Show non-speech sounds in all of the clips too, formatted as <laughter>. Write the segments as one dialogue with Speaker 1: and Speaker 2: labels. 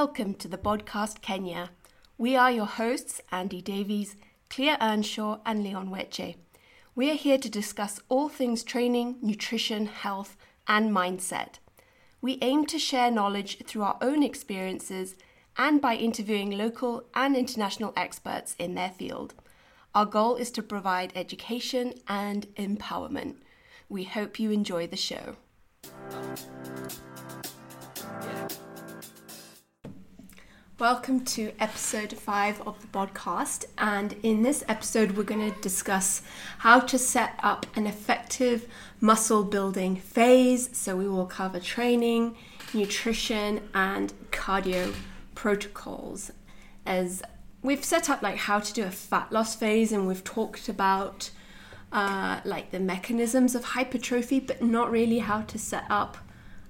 Speaker 1: Welcome to the podcast Kenya. We are your hosts, Andy Davies, Clea Earnshaw, and Leon Weche. We are here to discuss all things training, nutrition, health, and mindset. We aim to share knowledge through our own experiences and by interviewing local and international experts in their field. Our goal is to provide education and empowerment. We hope you enjoy the show. Welcome to episode five of the podcast. And in this episode, we're going to discuss how to set up an effective muscle building phase. So, we will cover training, nutrition, and cardio protocols. As we've set up like how to do a fat loss phase, and we've talked about uh, like the mechanisms of hypertrophy, but not really how to set up,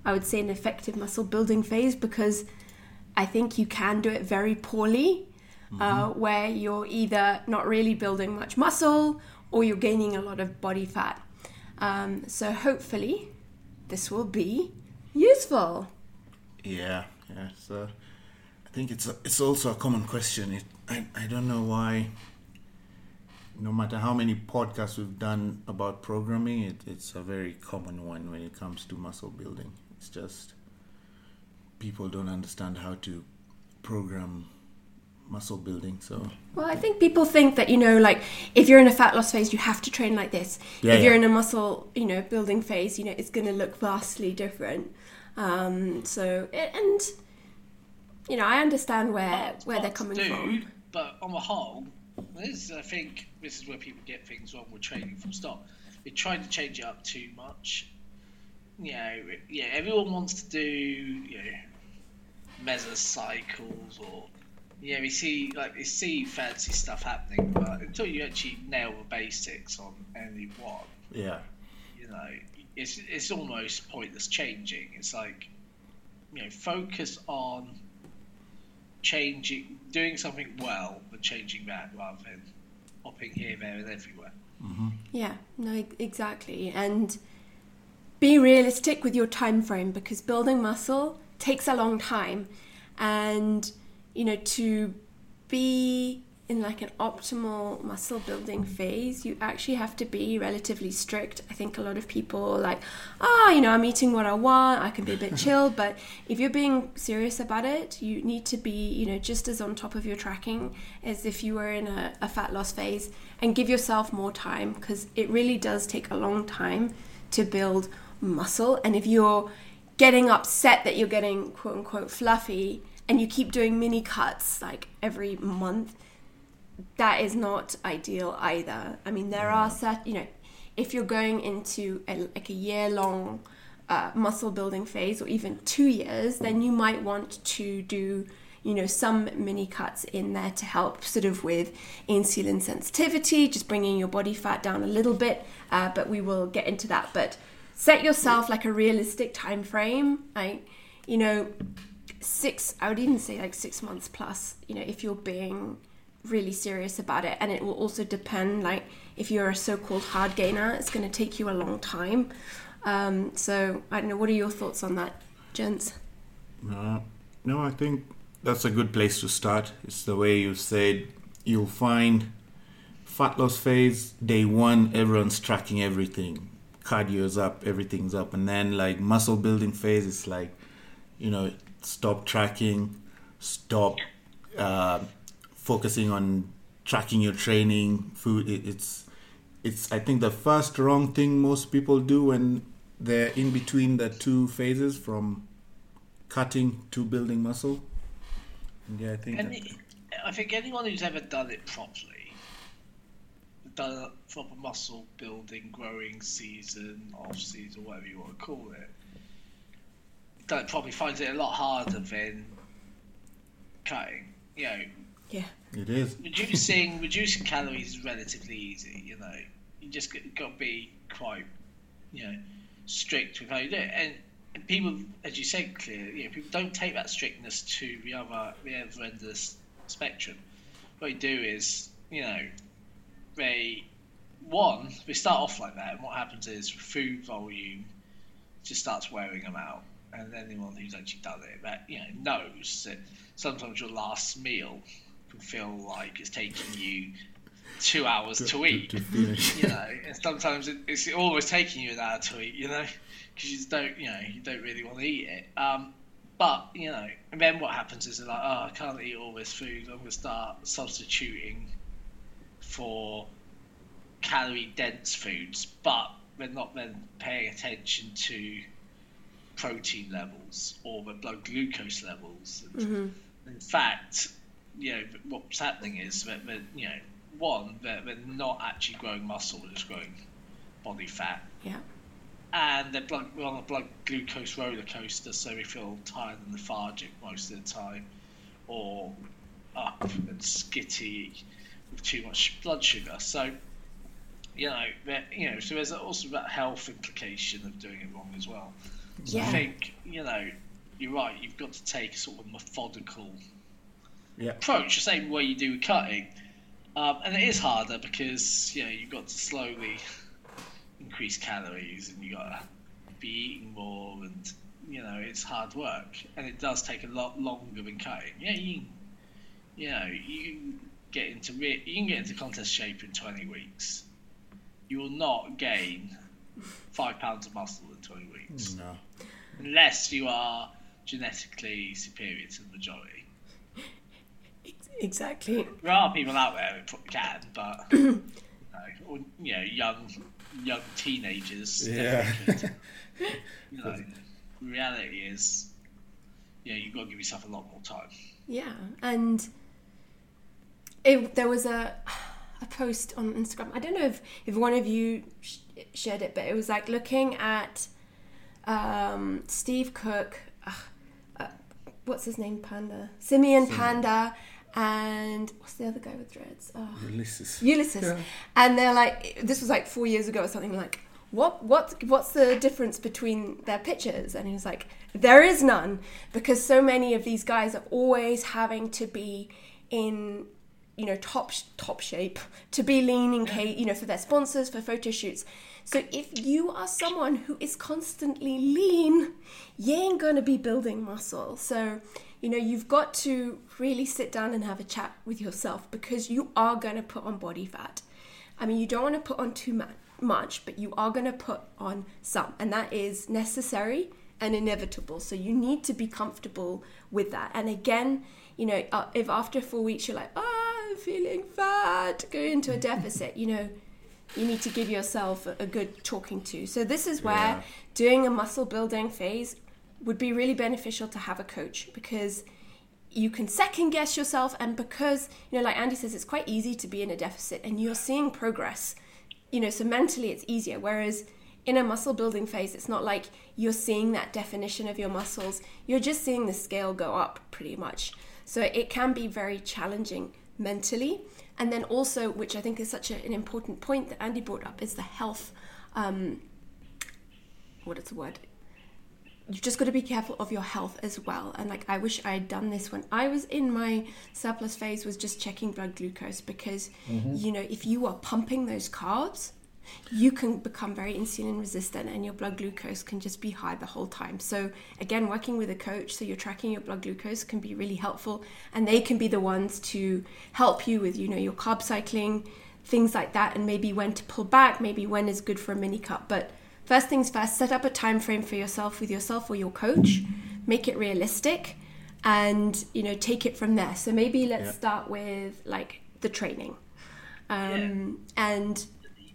Speaker 1: I would say, an effective muscle building phase because I think you can do it very poorly, uh, mm-hmm. uh, where you're either not really building much muscle or you're gaining a lot of body fat. Um, so hopefully, this will be useful.
Speaker 2: Yeah, yeah. So I think it's a, it's also a common question. It, I I don't know why. No matter how many podcasts we've done about programming, it, it's a very common one when it comes to muscle building. It's just people don't understand how to program muscle building so.
Speaker 1: Well i think people think that you know like if you're in a fat loss phase you have to train like this. Yeah, if you're in a muscle you know building phase you know it's going to look vastly different. Um so and you know i understand where but where they're coming do, from.
Speaker 3: but on the whole this i think this is where people get things wrong with training from stop we're trying to change it up too much you know yeah everyone wants to do you know mesocycles or yeah, we see like we see fancy stuff happening, but until you actually nail the basics on any one,
Speaker 2: yeah,
Speaker 3: you know, it's it's almost pointless changing. It's like you know, focus on changing, doing something well, but changing that rather than hopping here, there, and everywhere.
Speaker 1: Mm-hmm. Yeah, no, exactly, and be realistic with your time frame because building muscle takes a long time. And you know to be in like an optimal muscle building phase you actually have to be relatively strict. I think a lot of people like ah oh, you know i'm eating what i want. I can be a bit <laughs> chill. But if you're being serious about it you need to be you know just as on top of your tracking as if you were in a, a fat loss phase and give yourself more time because it really does take a long time to build muscle and if you're getting upset that you're getting quote unquote fluffy and you keep doing mini cuts like every month, that is not ideal either. I mean, there are set, you know, if you're going into a, like a year long uh, muscle building phase or even two years, then you might want to do you know some mini cuts in there to help sort of with insulin sensitivity just bringing your body fat down a little bit uh, but we will get into that but set yourself like a realistic time frame like you know six i would even say like six months plus you know if you're being really serious about it. And it will also depend like if you're a so-called hard gainer it's going to take you a long time. Um, so i don't know what are your thoughts on that gents?
Speaker 2: Uh, no i think that's a good place to start. It's the way you said you'll find fat loss phase day one everyone's tracking everything cardio's up, everything's up, and then like muscle building phase, it's like, you know, stop tracking, stop uh, focusing on tracking your training, food. It, it's it's I think the first wrong thing most people do when they're in between the two phases from cutting to building muscle. Yeah, I think.
Speaker 3: I think anyone who's ever done it properly done a proper muscle building, growing season, off season, whatever you want to call it, that probably finds it a lot harder than cutting. You know,
Speaker 1: yeah,
Speaker 2: it is.
Speaker 3: Reducing <laughs> reducing calories is relatively easy. You know, you just got to be quite, you know, strict with how you do it. And, and people, as you said, Clea, you know, people don't take that strictness to the other the other end of the spectrum. What you do is, you know, they one they start off like that, and what happens is food volume just starts wearing them out, and anyone who's actually done it, that you know knows that sometimes your last meal can feel like it's taking you two hours to, to eat. To, <laughs> to you know, and sometimes it's always taking you an hour to eat. You know, because you don't, you know, you don't really want to eat it. Um, but you know, and then what happens is like, oh, I can't eat all this food. I'm going to start substituting for calorie dense foods, but they're not then paying attention to protein levels or the blood glucose levels.
Speaker 1: Mm-hmm.
Speaker 3: In fact, you know what's happening is that, that you know one they're, they're not actually growing muscle; they're just growing body fat.
Speaker 1: Yeah.
Speaker 3: And they're blood, on a blood glucose roller coaster, so they feel tired and lethargic most of the time, or up and skitty with too much blood sugar. So you know, you know, so there's also that health implication of doing it wrong as well. So yeah. I think you know, you're right. You've got to take a sort of methodical
Speaker 2: yeah.
Speaker 3: approach, the same way you do with cutting. Um, and it is harder because you know you've got to slowly increase calories, and you got to be eating more, and you know it's hard work, and it does take a lot longer than cutting. Yeah, you, you know, you can get into re- you can get into contest shape in 20 weeks you will not gain five pounds of muscle in 20 weeks.
Speaker 2: No.
Speaker 3: Unless you are genetically superior to the majority.
Speaker 1: Exactly.
Speaker 3: There are people out there who can, but <clears throat> you know, or, you know, young young teenagers.
Speaker 2: Yeah. <laughs>
Speaker 3: you know, <laughs> reality is, you know, you've got to give yourself a lot more time.
Speaker 1: Yeah, and it, there was a <sighs> a post on Instagram. I don't know if, if one of you sh- shared it, but it was like looking at um, Steve Cook, uh, uh, what's his name, Panda? Simeon Panda, and what's the other guy with dreads?
Speaker 2: Oh. Ulisses.
Speaker 1: Ulisses. Yeah. And they're like, this was like four years ago or something like, what what what's the difference between their pictures and he was like there is none because so many of these guys are always having to be in you know top top shape to be lean in case you know for their sponsors for photo shoots. So if you are someone who is constantly lean you ain't gonna be building muscle. So you know you've got to really sit down and have a chat with yourself because you are going to put on body fat. I mean you don't want to put on too much but you are going to put on some and that is necessary and inevitable. So you need to be comfortable with that. And again you know uh, if after four weeks you're like oh feeling fat, go into a deficit, you know, you need to give yourself a, a good talking to. So this is where yeah. doing a muscle building phase would be really beneficial to have a coach because you can second guess yourself and because you know like Andy says it's quite easy to be in a deficit and you're seeing progress. You know so mentally it's easier. Whereas in a muscle building phase it's not like you're seeing that definition of your muscles. You're just seeing the scale go up pretty much. So it can be very challenging mentally. And then also, which I think is such a, an important point that Andy brought up, is the health. Um, what is the word? You've just got to be careful of your health as well. And like, I wish I had done this when I was in my surplus phase, was just checking blood glucose because, mm-hmm. you know, if you are pumping those carbs, you can become very insulin resistant and your blood glucose can just be high the whole time. So, again, working with a coach, so you're tracking your blood glucose can be really helpful and they can be the ones to help you with, you know, your carb cycling, things like that, and maybe when to pull back, maybe when is good for a mini cut. But first things first, set up a time frame for yourself with yourself or your coach, make it realistic and, you know, take it from there. So maybe let's yeah. start with like the training. Um, yeah. and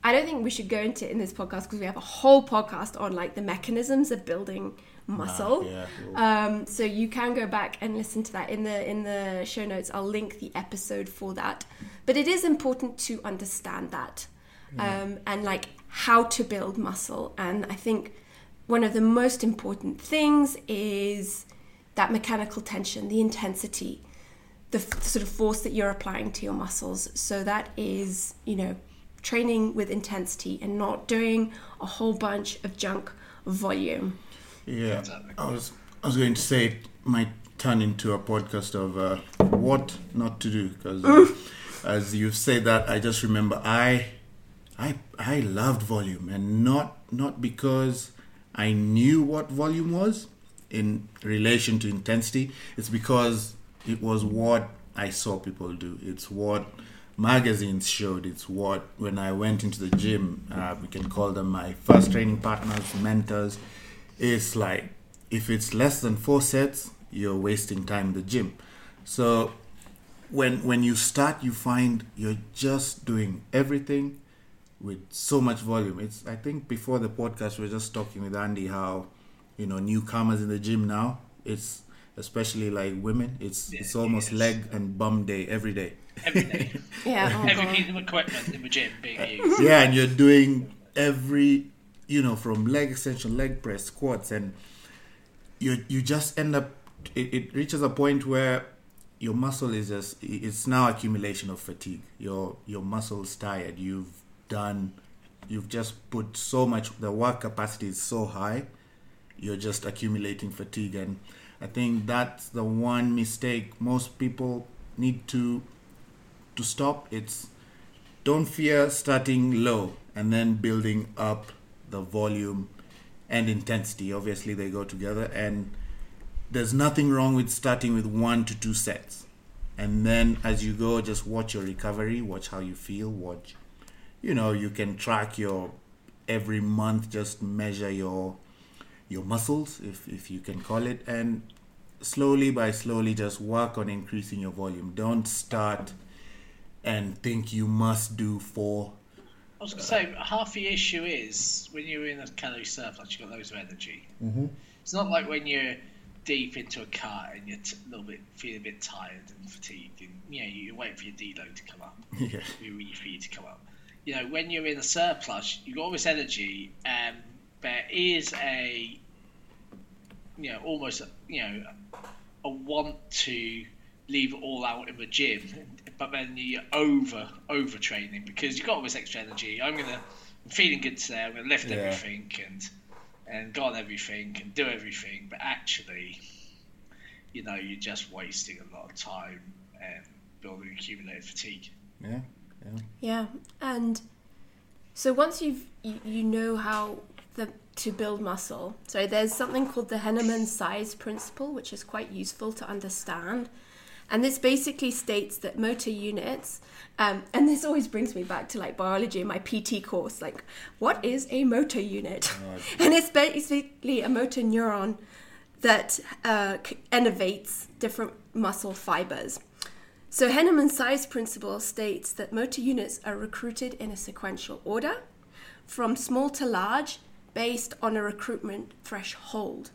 Speaker 1: I don't think we should go into it in this podcast because we have a whole podcast on like the mechanisms of building muscle.
Speaker 2: yeah.
Speaker 1: um, so you can go back and listen to that in the in the show notes. I'll link the episode for that. But it is important to understand that yeah. um, and like how to build muscle. And I think one of the most important things is that mechanical tension, the intensity, the, f- sort of force that you're applying to your muscles. So that is, you know, training with intensity and not doing a whole bunch of junk volume.
Speaker 2: Yeah, I was I was going to say it might turn into a podcast of uh, what not to do because uh, as you say that I just remember I I I loved volume and not not because I knew what volume was in relation to intensity, it's because it was what I saw people do. It's what magazines showed. It's what when I went into the gym, uh, we can call them my first training partners, mentors. It's like if it's less than four sets, you're wasting time in the gym. So when when you start, you find you're just doing everything with so much volume. It's I think before the podcast we were just talking with Andy how you know newcomers in the gym now. It's especially like women. It's
Speaker 3: Yeah,
Speaker 2: it's almost
Speaker 3: yes.
Speaker 2: leg and bum day every day.
Speaker 3: Every day. <laughs>
Speaker 1: Yeah. oh
Speaker 3: Every
Speaker 1: God.
Speaker 3: piece of equipment in the gym being eh, used.
Speaker 2: yeah, and you're doing every, you know, from leg extension, leg press, squats, and you you just end up. It, it reaches a point where your muscle is just it's now accumulation of fatigue. Your your muscle's tired. You've done, you've just put so much. The work capacity is so high. You're just accumulating fatigue, and I think that's the one mistake most people need to to stop. It's don't fear starting low and then building up the volume and intensity. Obviously, they go together, and there's nothing wrong with starting with one to two sets. And then as you go, just watch your recovery, watch how you feel, watch, you know, you can track your every month, just measure your your muscles, if, if you can call it, and slowly by slowly just work on increasing your volume. Don't start and think you must do four
Speaker 3: I was going to say, half the issue is when you're in a calorie surplus, you've got loads of energy.
Speaker 2: Mm-hmm.
Speaker 3: It's not like when you're deep into a cut and you're t- a little bit feeling a bit tired and fatigued, and you know you wait for your deload to come up, <laughs>
Speaker 2: yeah.
Speaker 3: your refeed to come up. You know, when you're in a surplus, you've got all this energy, and there is a, you know, almost a, you know, a want to leave it all out in the gym, but then you're over overtraining because you've got all this extra energy. I'm gonna, I'm feeling good today. I'm gonna lift
Speaker 2: Yeah.
Speaker 3: everything and and go on everything and do everything, but actually, you know, you're just wasting a lot of time and building accumulated fatigue.
Speaker 2: Yeah. Yeah.
Speaker 1: Yeah, and so once you've you, you know how the to build muscle, so there's something called the Henneman size principle, which is quite useful to understand. And this basically states that motor units, um, and this always brings me back to like biology in my PT course. Like, what is a motor unit? and it's basically a motor neuron that uh, innervates different muscle fibers. So Henneman's size principle states that motor units are recruited in a sequential order from small to large based on a recruitment threshold.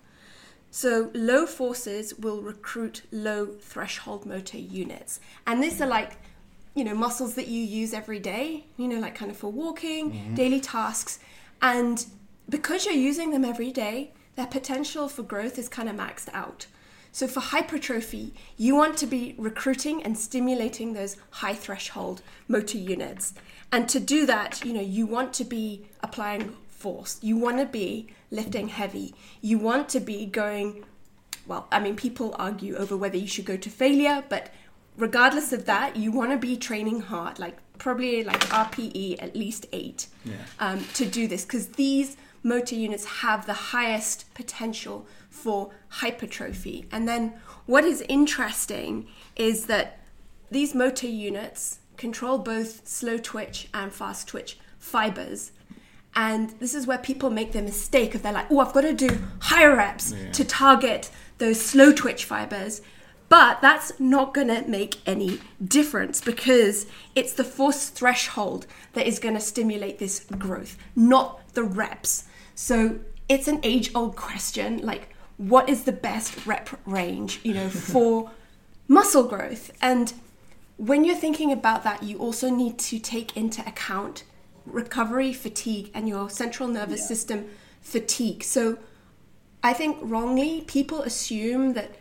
Speaker 1: So low forces will recruit low threshold motor units. And these are like, you know, muscles that you use every day, you know, like kind of for walking, mm-hmm. daily tasks. And because you're using them every day, their potential for growth is kind of maxed out. So for hypertrophy, you want to be recruiting and stimulating those high threshold motor units. And to do that, you know, you want to be applying force. You want to be lifting heavy. You want to be going well, I mean, people argue over whether you should go to failure, but regardless of that, you want to be training hard, like probably like RPE at least eight
Speaker 2: Yeah.
Speaker 1: um, to do this because these motor units have the highest potential for hypertrophy. And then what is interesting is that these motor units control both slow twitch and fast twitch fibers. And this is where people make the mistake of they're like, oh, I've got to do higher reps
Speaker 2: Yeah.
Speaker 1: to target those slow twitch fibers. But that's not going to make any difference because it's the force threshold that is going to stimulate this growth, not the reps. So it's an age old question like, what is the best rep range, you know, <laughs> for muscle growth? And when you're thinking about that, you also need to take into account recovery fatigue and your central nervous
Speaker 3: Yeah.
Speaker 1: system fatigue. So I think wrongly people assume that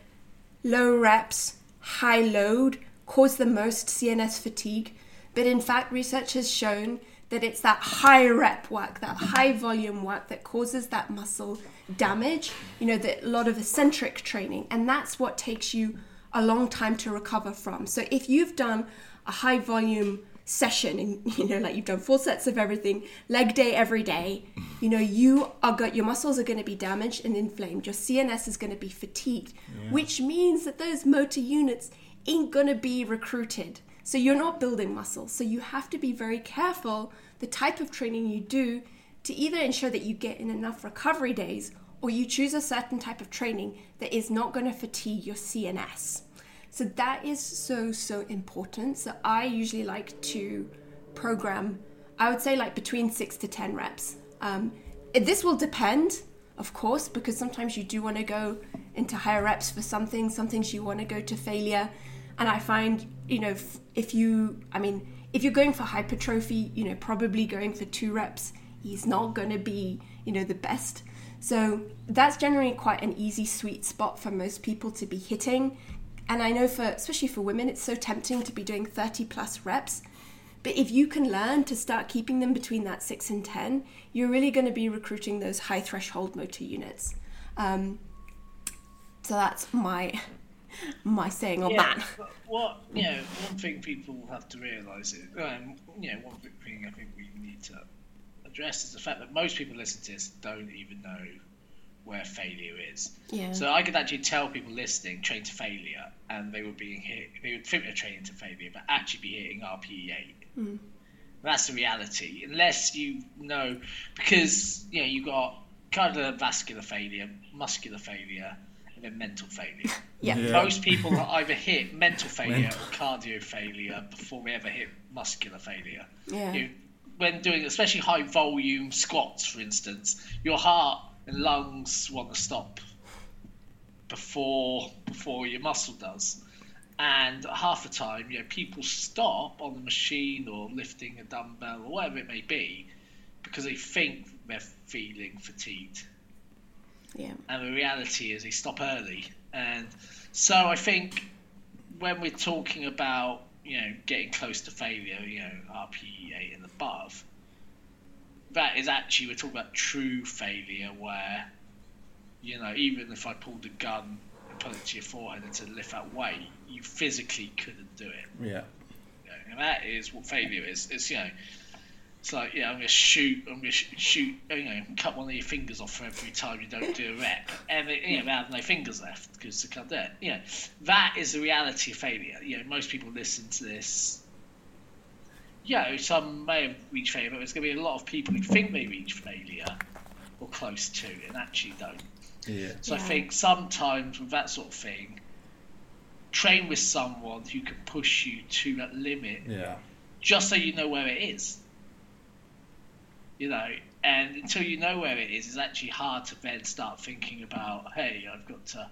Speaker 1: low reps, high load cause the most CNS fatigue, but in fact, research has shown that it's that high rep work, that high volume work that causes that muscle damage, you know, that a lot of eccentric training, and that's what takes you a long time to recover from. So if you've done a high volume session and <laughs> you know like you've done four sets of everything leg day every day. You know you are got your muscles are going to be damaged and inflamed. Your cns is going to be fatigued yeah. which means that those motor units ain't going to be recruited. So you're not building muscle. So you have to be very careful the type of training you do to either ensure that you get in enough recovery days or you choose a certain type of training that is not going to fatigue your cns so that is so, so important. So I usually like to program, I would say like between six to 10 reps. Um, this will depend, of course, because sometimes you do want to go into higher reps for something, some things you want to go to failure. And I find, you know, if, if you, I mean, if you're going for hypertrophy, you know, probably going for two reps is not going to be, you know, the best. So that's generally quite an easy sweet spot for most people to be hitting and I know for especially for women, it's so tempting to be doing 30 plus reps. But if you can learn to start keeping them between that six and 10, you're really going to be recruiting those high threshold motor units. Um, so that's my my saying on yeah, that.
Speaker 3: What you know, one thing people have to realise is, um, you know, one thing I think we need to address is the fact that most people listening to this don't even know where failure is.
Speaker 1: Yeah.
Speaker 3: So I could actually tell people listening train to failure, and they would be hit. They would think they're training to failure, but actually be hitting RPE eight. Mm. That's the reality. Unless you know, because you know you've got cardiovascular failure, muscular failure, and then mental failure. <laughs>
Speaker 1: yeah. yeah.
Speaker 3: Most people are either hit mental <laughs> failure mental. or cardio failure before they ever hit muscular failure.
Speaker 1: Yeah.
Speaker 3: You, when doing especially high volume squats, for instance, your heart and lungs want to stop before before your muscle does. And half the time, you know, people stop on the machine or lifting a dumbbell or whatever it may be because they think they're feeling fatigued.
Speaker 1: Yeah.
Speaker 3: And the reality is they stop early. And so I think when we're talking about, you know, getting close to failure, you know, RPE 8 and above, that is actually we're talking about true failure where you know even if I pulled a gun and put it to your forehead and to lift that weight, you physically couldn't do it.
Speaker 2: Yeah.
Speaker 3: You know, and that is what failure is. It's you know. It's like, yeah, I'm gonna shoot, I'm gonna shoot, you know, cut one of your fingers off for every time you don't do a rep, and you know, they have no fingers left because they can't do it. You know, that is the reality of failure. You know, most people listen to this yeah, some um, may have reached failure, but there's going to be a lot of people who think they reach failure or close to and actually don't.
Speaker 2: Yeah.
Speaker 3: So
Speaker 1: yeah.
Speaker 3: I think sometimes with that sort of thing, train with someone who can push you to that limit.
Speaker 2: Yeah.
Speaker 3: Just so you know where it is. You know, and until you know where it is, it's actually hard to then start thinking about, hey, I've got to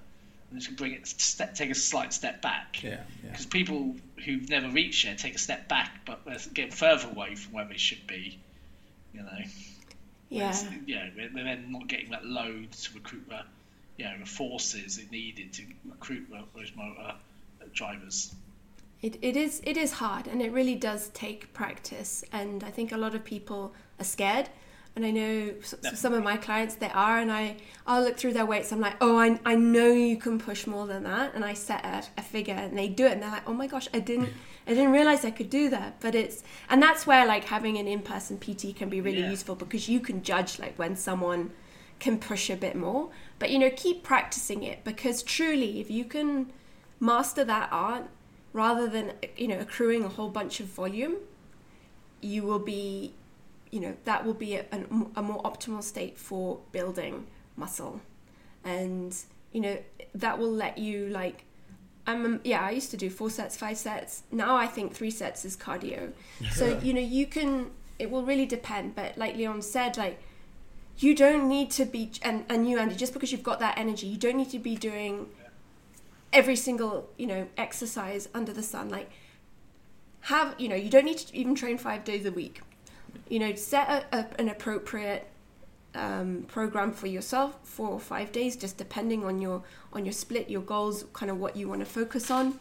Speaker 3: I'm just bring it, step, take a slight step back.
Speaker 2: Yeah.
Speaker 3: Because yeah. people who've never reached there take a step back, but they're getting further away from where they should be. You know.
Speaker 1: Yeah.
Speaker 3: Yeah. They're, they're then not getting that load to recruit the, you know, the forces it needed to recruit those motor uh, drivers.
Speaker 1: It, it is it is hard and it really does take practice and I think a lot of people are scared and I know some of my clients they are, and I I'll look through their weights. I'm like, oh, I, I know you can push more than that, and I set a, a figure, and they do it, and they're like, oh my gosh, I didn't I didn't realize I could do that. But it's and that's where like having an in person PT can be really yeah. useful because you can judge like when someone can push a bit more. But you know, keep practicing it because truly, if you can master that art rather than you know accruing a whole bunch of volume, you will be you know that will be a, a, more optimal state for building muscle. And you know that will let you like I'm um, yeah I used to do four sets five sets. Now I think three sets is cardio. <laughs> So you know you can it will really depend. But like Leon said like you don't need to be and, and you Andy just because you've got that energy you don't need to be doing every single you know exercise under the sun. Like have you know you don't need to even train five days a week you know, set a, an appropriate um, program for yourself, four or five days, just depending on your on your split, your goals, kind of what you want to focus on,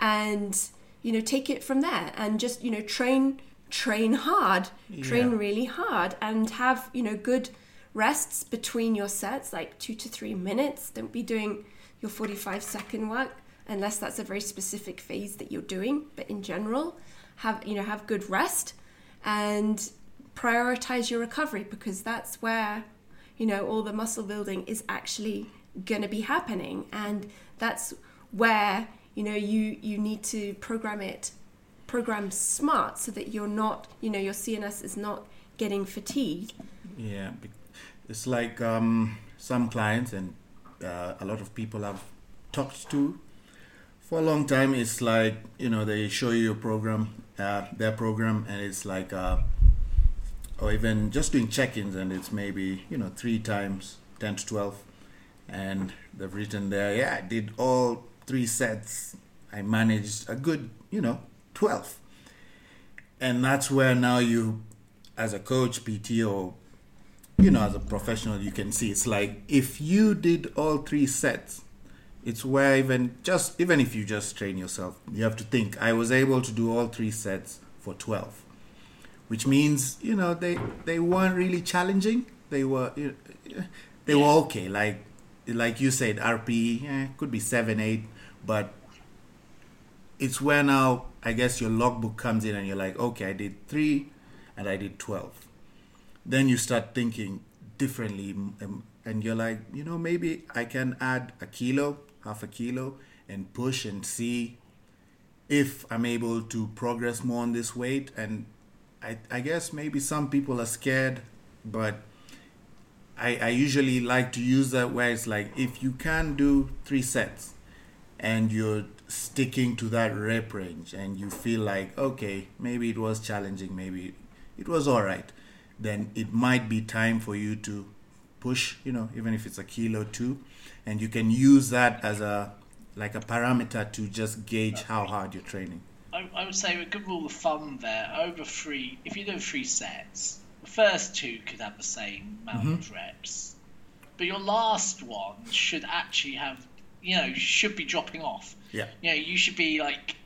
Speaker 1: and you know, take it from there, and just you know, train train hard, yeah. train really hard, and have you know good rests between your sets, like two to three minutes. Don't be doing your forty five second work unless that's a very specific phase that you're doing, but in general have you know have good rest and prioritize your recovery because that's where you know all the muscle building is actually going to be happening and that's where you know you you need to program it program smart so that you're not you know your cns is not getting fatigued
Speaker 2: Yeah, it's like um, some clients and uh, a lot of people I've talked to for a long time. It's like you know they show you your program, uh, their program, and it's like, uh, or even just doing check-ins, and it's maybe you know three times ten to twelve, and they've written there, yeah, I did all three sets. I managed a good, you know, twelve, and that's where now you, as a coach, PT, or you know, as a professional, you can see it's like if you did all three sets, it's where even just even if you just train yourself, you have to think I was able to do all three sets for twelve, which means you know they they weren't really challenging. They were they were okay. Like like you said, RPE eh, could be seven eight, but it's where now I guess your logbook comes in and you're like, okay, I did three, and I did twelve then you start thinking differently and you're like you know maybe i can add a kilo half a kilo and push and see if i'm able to progress more on this weight. And i, I guess maybe some people are scared but I, I usually like to use that where it's like if you can do three sets and you're sticking to that rep range and you feel like okay maybe it was challenging maybe it was all right then it might be time for you to push you know even if it's a kilo two and you can use that as a like a parameter to just gauge how hard you're training
Speaker 3: I, I would say a good rule of thumb there over three. If you do three sets, the first two could have the same amount of mm-hmm. reps, but your last one should actually have, you know, should be dropping off.
Speaker 2: yeah
Speaker 3: You know, you should be like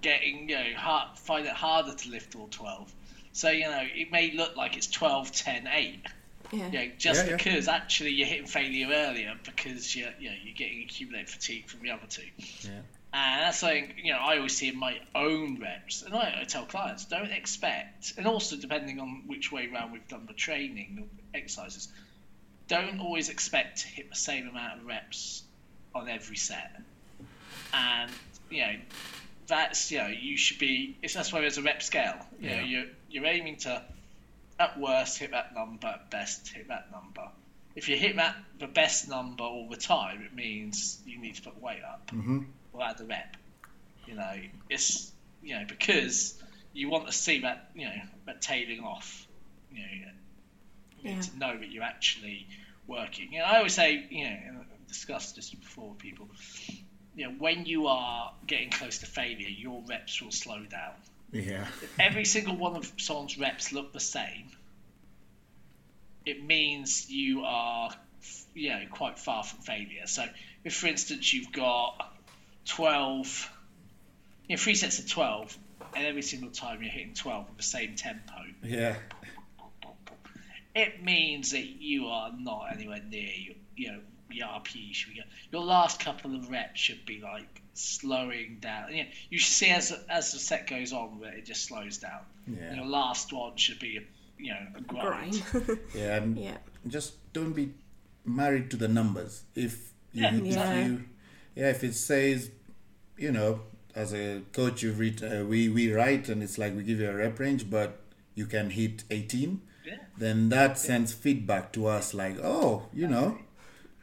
Speaker 3: getting, you know, hard, find it harder to lift all twelve. So you know, it may look like it's 12, 10, 8.
Speaker 1: Yeah
Speaker 3: You know, just
Speaker 2: Yeah, yeah.
Speaker 3: because actually you're hitting failure earlier because you're, you know, you're getting accumulated fatigue from the other two.
Speaker 2: yeah
Speaker 3: And that's something you know I always see in my own reps, and I, I tell clients don't expect, and also depending on which way round we've done the training, the exercises, don't always expect to hit the same amount of reps on every set. And you know that's you know you should be. It's that's why there's a rep scale. You know
Speaker 2: Yeah.
Speaker 3: you're you're aiming to at worst hit that number, at best hit that number. If you hit that the best number all the time, it means you need to put weight up
Speaker 2: hmm
Speaker 3: or add a rep. You know, it's you know because you want to see that you know that tailing off. You know, you need
Speaker 1: Yeah.
Speaker 3: to know that you're actually working. You know, I always say, you know, and I've discussed this before with people. You know, when you are getting close to failure, your reps will slow down.
Speaker 2: Yeah
Speaker 3: If every single one of someone's reps look the same, it means you are, you know, quite far from failure. So, if for instance you've got twelve, you know, three sets of twelve, and every single time you're hitting twelve with the same tempo,
Speaker 2: yeah
Speaker 3: it means that you are not anywhere near your, you know, your RPE should be. Your last couple of reps should be like slowing down. You, know, you should see as as the set goes on that it just slows down.
Speaker 2: Yeah.
Speaker 3: Your last one should be, a, you know, a grind.
Speaker 1: grind <laughs>
Speaker 2: yeah and
Speaker 1: yeah
Speaker 2: just don't be married to the numbers if you,
Speaker 3: Yeah.
Speaker 2: if
Speaker 1: Yeah.
Speaker 2: you yeah if it says you know as a coach you read uh, we we write and it's like we give you a rep range but you can hit 18
Speaker 3: Yeah.
Speaker 2: then that sends feedback to us like oh you know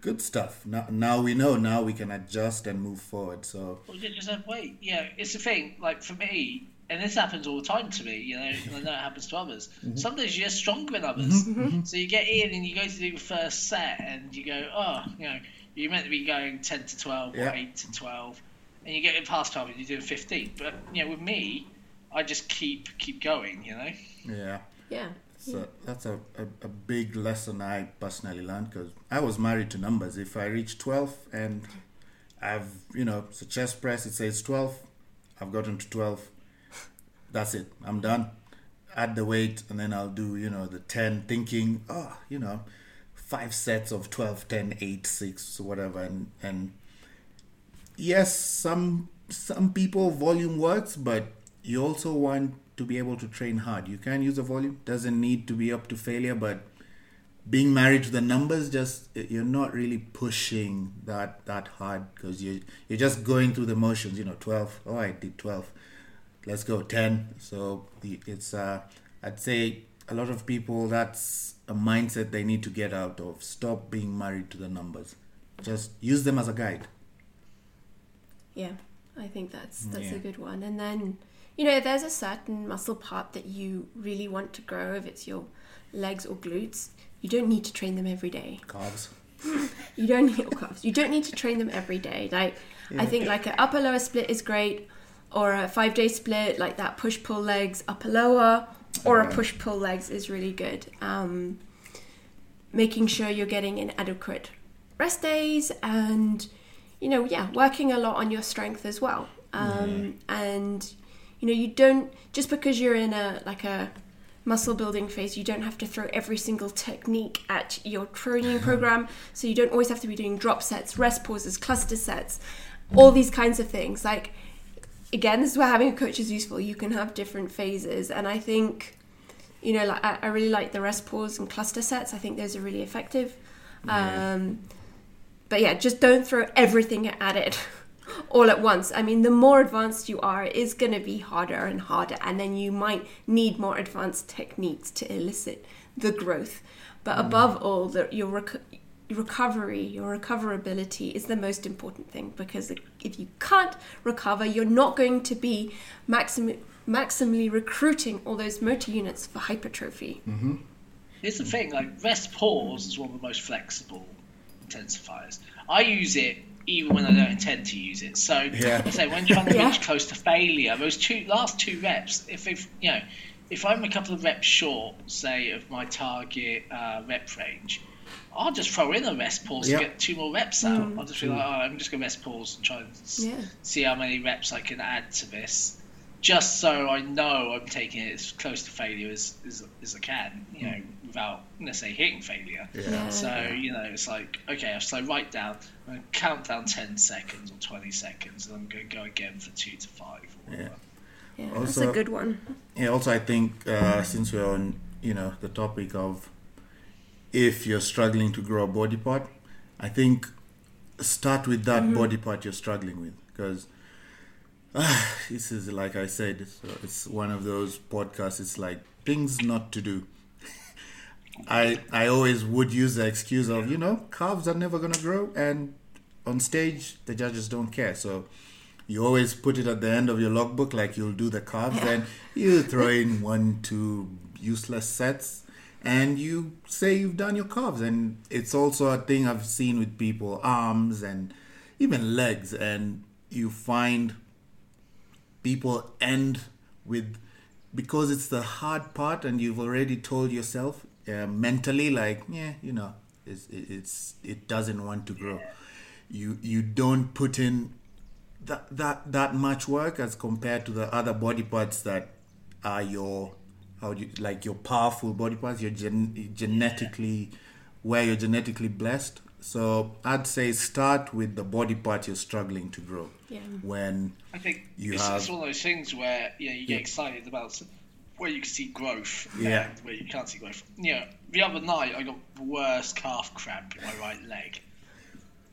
Speaker 2: good stuff now, now we know now we can adjust and move forward so
Speaker 3: Well, you just have weight. Yeah, it's the thing. Like for me, and this happens all the time to me. You know, and <laughs> I know it happens to others. Mm-hmm. Some days you're stronger than others. Mm-hmm. Mm-hmm. So you get in and you go to do the first set, and you go, oh, you know, you're meant to be going ten to twelve
Speaker 2: Yeah.
Speaker 3: or eight to twelve, and you get in past twelve and you're doing fifteen. But you know, with me, I just keep keep going. You know.
Speaker 2: yeah
Speaker 1: yeah
Speaker 2: So that's a, a, a big lesson I personally learned because I was married to numbers. If I reach 12 and I've, you know, it's a chest press, it says 12, I've gotten to 12, that's it, I'm done. Add the weight and then I'll do, you know, the 10, thinking, oh, you know, five sets of 12, 10, 8, 6, whatever. And, and yes, some some people volume works, but you also want to be able to train hard. You can use the volume, doesn't need to be up to failure, but being married to the numbers just you're not really pushing that that hard because you you're just going through the motions you know 12 oh i did 12 let's go 10 so it's uh i'd say a lot of people that's a mindset they need to get out of. Stop being married to the numbers. Just use them as a guide.
Speaker 1: Yeah i think that's that's yeah. a good one. And then you know there's a certain muscle part that you really want to grow if it's your legs or glutes you don't need to train them every day.
Speaker 2: Calves. <laughs>
Speaker 1: you don't need calves. You don't need to train them every day. Like yeah. I think like an upper lower split is great, or a five day split like that push pull legs upper lower, or a push pull legs is really good. Um, making sure you're getting in adequate rest days and you know yeah working a lot on your strength as well um, and you know you don't just because you're in a like a muscle building phase, you don't have to throw every single technique at your training <laughs> program. So you don't always have to be doing drop sets, rest pauses, cluster sets, all these kinds of things. Like, again, this is where having a coach is useful. You can have different phases. And I think, you know, like I, I really like the rest pause and cluster sets. I think those are really effective. Yeah. Um, but yeah, just don't throw everything at it. <laughs> all at once. I mean, the more advanced you are, it is going to be harder and harder, and then you might need more advanced techniques to elicit the growth. But mm. above all, the, your rec- recovery, your recoverability is the most important thing because if you can't recover, you're not going to be maxim- maximally recruiting all those motor units for hypertrophy.
Speaker 3: Mm-hmm. Here's the thing: like rest pause is one of the most flexible intensifiers. I use it even when I don't intend to use it. So, yeah. say when trying to <laughs> yeah. reach close to failure, those two last two reps, if if you know, if I'm a couple of reps short, say of my target uh, rep range, I'll just throw in a rest pause yep. to get two more reps out. Mm. I'll just be like, oh, I'm just gonna rest pause and try and yeah. see how many reps I can add to this. Just so I know I'm taking it as close to failure as, as, as I can, you know, without necessarily hitting failure. Yeah. So, you know, it's like, okay, so I write down, I'm going to count down 10 seconds or 20 seconds, and I'm going to go again for two to five.
Speaker 1: yeah. Yeah, also, that's a good one.
Speaker 2: Yeah, also, I think uh, since we're on, you know, the topic of if you're struggling to grow a body part, I think start with that mm-hmm. body part you're struggling with because uh, this is like I said, it's, it's one of those podcasts. It's like things not to do. <laughs> I I always would use the excuse of you know calves are never gonna grow, and on stage the judges don't care. So you always put it at the end of your logbook, like you'll do the calves, then you throw in one two useless sets, and you say you've done your calves. And it's also a thing I've seen with people arms and even legs, and you find people end with because it's the hard part and you've already told yourself uh, mentally like yeah you know it's, it's it doesn't want to grow you you don't put in that that that much work as compared to the other body parts that are your how do you like your powerful body parts you're gen, genetically where you're genetically blessed so I'd say start with the body part you're struggling to grow.
Speaker 1: Yeah.
Speaker 2: When
Speaker 3: I think you it's, have, it's one of those things where you know you get yeah. excited about where you can see growth
Speaker 2: yeah.
Speaker 3: and where you can't see growth. You know, the other night I got the worst calf cramp in my right leg.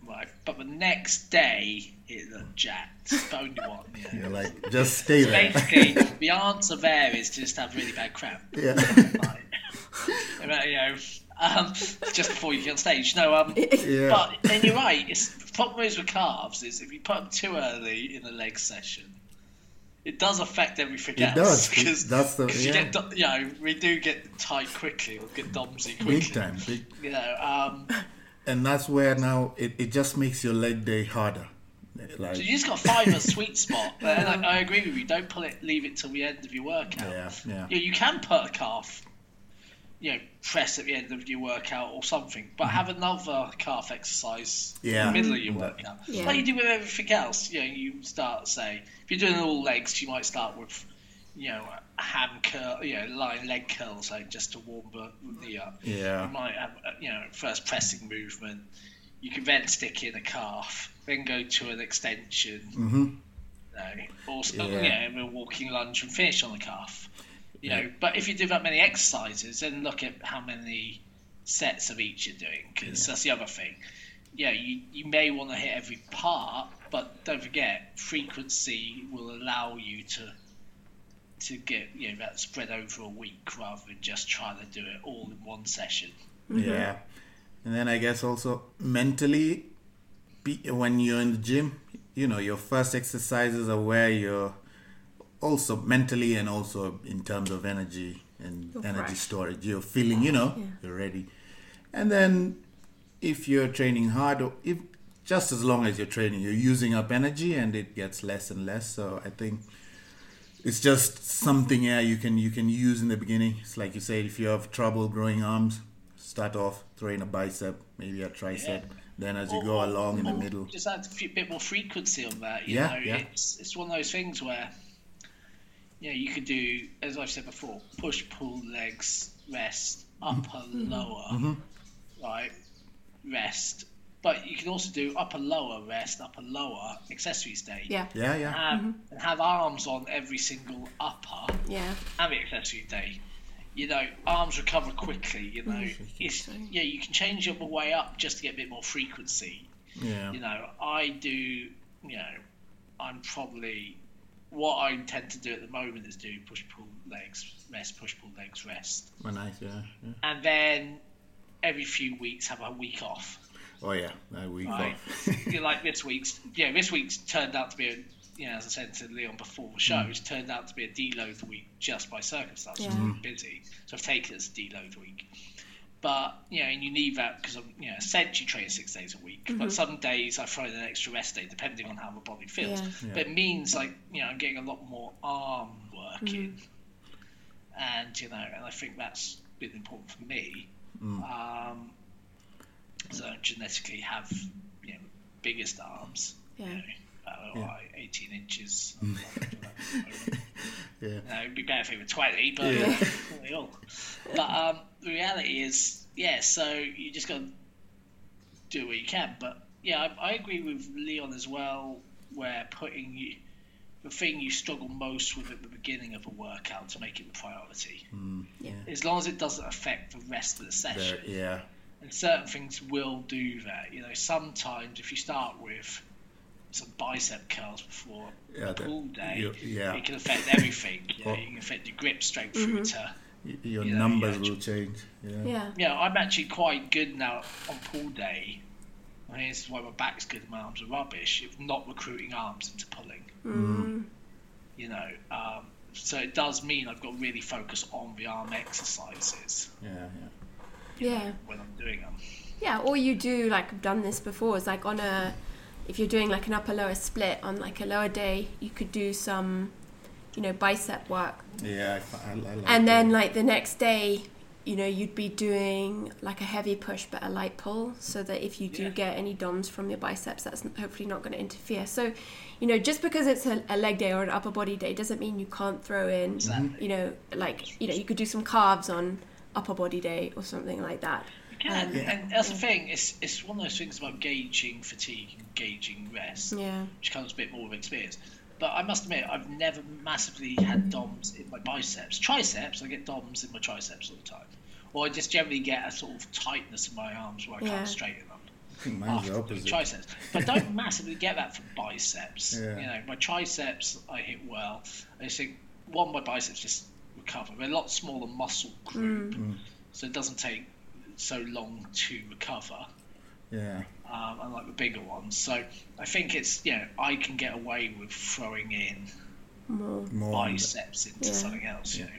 Speaker 3: Right, but the next day it looked jacked. The one. <laughs>
Speaker 2: Yeah. You're like, just stay so there.
Speaker 3: Basically, <laughs> the answer there is to just have really bad cramp.
Speaker 2: Yeah. <laughs>
Speaker 3: Like, you know, um, just before you get on stage. No, um, yeah. but then you're right. It's, the problem is with calves is if you put them too early in the leg session, it does affect everything
Speaker 2: it
Speaker 3: else.
Speaker 2: Because that's the
Speaker 3: yeah. you, get, you know we do get tight quickly or get domsy quickly.
Speaker 2: Big time. Big.
Speaker 3: You know, um,
Speaker 2: and that's where now it, it just makes your leg day harder.
Speaker 3: Like... So you just got to find a sweet <laughs> spot. And I, I, agree with you. Don't pull it, leave it till the end of your workout.
Speaker 2: Yeah, yeah.
Speaker 3: yeah you can put a calf you know, press at the end of your workout or something, but mm-hmm. have another calf exercise
Speaker 2: yeah.
Speaker 3: in the middle of your workout. Yeah. Like you do with everything else. You know, you start, say, if you're doing all legs, you might start with, you know, a ham curl, you know, leg curls, say, just to warm the knee up.
Speaker 2: Yeah.
Speaker 3: You might have, uh, you know, first pressing movement. You can then stick in a calf, then go to an extension.
Speaker 2: Mm-hmm.
Speaker 3: know, or
Speaker 2: Yeah.
Speaker 3: yeah, we're walking lunge and finish on the calf. You know, but if you do that many exercises, then look at how many sets of each you're doing, because that's the other thing. Yeah, you, you may want to hit every part, but don't forget, frequency will allow you to to get you know that spread over a week rather than just trying to do it all in one session.
Speaker 2: Yeah. Mm-hmm. And then I guess also mentally, be, when you're in the gym, you know, your first exercises are where you're also mentally and also in terms of energy and
Speaker 1: You're
Speaker 2: energy
Speaker 1: fresh.
Speaker 2: storage. You're feeling, you know,
Speaker 1: Yeah.
Speaker 2: you're ready. And then if you're training hard, or if just as long as you're training, you're using up energy and it gets less and less. So I think it's just something yeah you can you can use in the beginning. It's like you said, if you have trouble growing arms, start off throwing a bicep, maybe a tricep. Then as you go
Speaker 3: Or-
Speaker 2: along in the middle,
Speaker 3: Just add a few, bit more frequency on that. You
Speaker 2: Yeah,
Speaker 3: know,
Speaker 2: yeah.
Speaker 3: it's it's one of those things where know you could do, as I've said before, push, pull, legs, rest, upper, mm-hmm. lower, mm-hmm. right, rest. But you can also do upper, lower, rest, upper, lower, accessories day.
Speaker 1: Yeah.
Speaker 2: yeah, yeah,
Speaker 3: Have, And have arms on every single upper
Speaker 1: Yeah.
Speaker 3: and the accessory day. You know, arms recover quickly. You know, mm-hmm. it's yeah. You can change your way up just to get a bit more frequency
Speaker 2: yeah.
Speaker 3: you know, I do, you know, I'm probably what I intend to do at the moment is do push pull legs rest push pull legs rest,
Speaker 2: Oh, nice, yeah, yeah.
Speaker 3: and then every few weeks have a week off.
Speaker 2: Oh yeah, that week
Speaker 3: Right,
Speaker 2: off.
Speaker 3: you know, like this week's yeah, this week's turned out to be a you know, as I said to Leon before the show,
Speaker 2: Mm.
Speaker 3: it's turned out to be a deload week just by circumstances.
Speaker 1: Yeah.
Speaker 3: I'm busy, so I've taken it as a deload week. But you know, and you need that because I'm you know essentially training six days a week. But some days I throw in an extra rest day depending on how my body feels.
Speaker 1: Yeah.
Speaker 2: Yeah.
Speaker 3: But it means like you know I'm getting a lot more arm work in, and you know, and I think that's been important for me. Um, so I genetically have you know biggest arms.
Speaker 1: Yeah.
Speaker 3: You know, about,
Speaker 2: Yeah.
Speaker 3: like, 18 inches. <laughs>
Speaker 2: yeah,
Speaker 3: No, it'd be better if it were 20, but
Speaker 2: Yeah. <laughs>
Speaker 3: they all. But um, the reality is, yeah, so you just got to do what you can. But yeah, I, I agree with Leon as well, where putting you, the thing you struggle most with at the beginning of a workout to make it the priority.
Speaker 1: Yeah.
Speaker 3: As long as it doesn't affect the rest of the session.
Speaker 2: there, yeah,
Speaker 3: And certain things will do that. You know, sometimes if you start with some bicep curls before
Speaker 2: Yeah,
Speaker 3: a
Speaker 2: that-
Speaker 3: pull day,
Speaker 2: yeah.
Speaker 3: it can affect everything. <laughs> You, know,
Speaker 2: Oh.
Speaker 3: you can affect your grip strength through to.
Speaker 2: Your
Speaker 3: You know,
Speaker 2: numbers
Speaker 3: yeah,
Speaker 2: will change. Yeah,
Speaker 1: Yeah.
Speaker 3: Yeah, I'm actually quite good now on pull day. I mean, this is why my back's good and my arms are rubbish. If not recruiting arms into pulling,
Speaker 1: Mm.
Speaker 3: you know. Um, so it does mean I've got to really focus on the arm exercises
Speaker 2: yeah, yeah.
Speaker 1: Yeah.
Speaker 3: when I'm doing them.
Speaker 1: Yeah, or you do like I've done this before. It's like on a if you're doing like an upper lower split on like a lower day, you could do some, you know, bicep work,
Speaker 2: Yeah, I, I, I like
Speaker 1: and then
Speaker 2: that.
Speaker 1: like the next day, you know, you'd be doing like a heavy push but a light pull, so that if you do
Speaker 3: Yeah.
Speaker 1: get any DOMs from your biceps, that's hopefully not going to interfere. So, you know, just because it's a, a leg day or an upper body day doesn't mean you can't throw in,
Speaker 3: Exactly.
Speaker 1: you know, like you know, you could do some calves on upper body day or something like that.
Speaker 3: You can,
Speaker 1: Um,
Speaker 3: and that's the thing. It's it's one of those things about gauging fatigue and gauging rest,
Speaker 1: Yeah.
Speaker 3: which comes a bit more with experience. But I must admit, I've never massively had DOMs in my biceps. Triceps, I get DOMs in my triceps all the time. Or I just generally get a sort of tightness in my arms where I
Speaker 1: Yeah.
Speaker 3: can't straighten them.
Speaker 2: I think mine's
Speaker 3: after
Speaker 2: the opposite.
Speaker 3: triceps. But I don't <laughs> massively get that from biceps.
Speaker 2: Yeah.
Speaker 3: You know, my triceps I hit well. I just think one, my biceps just recover. They're a lot smaller muscle group, so it doesn't take so long to recover.
Speaker 2: Yeah,
Speaker 3: Um, unlike the bigger ones, so I think it's you know I can get away with throwing in
Speaker 1: More.
Speaker 2: more.
Speaker 3: biceps into
Speaker 1: Yeah.
Speaker 3: something else. You know,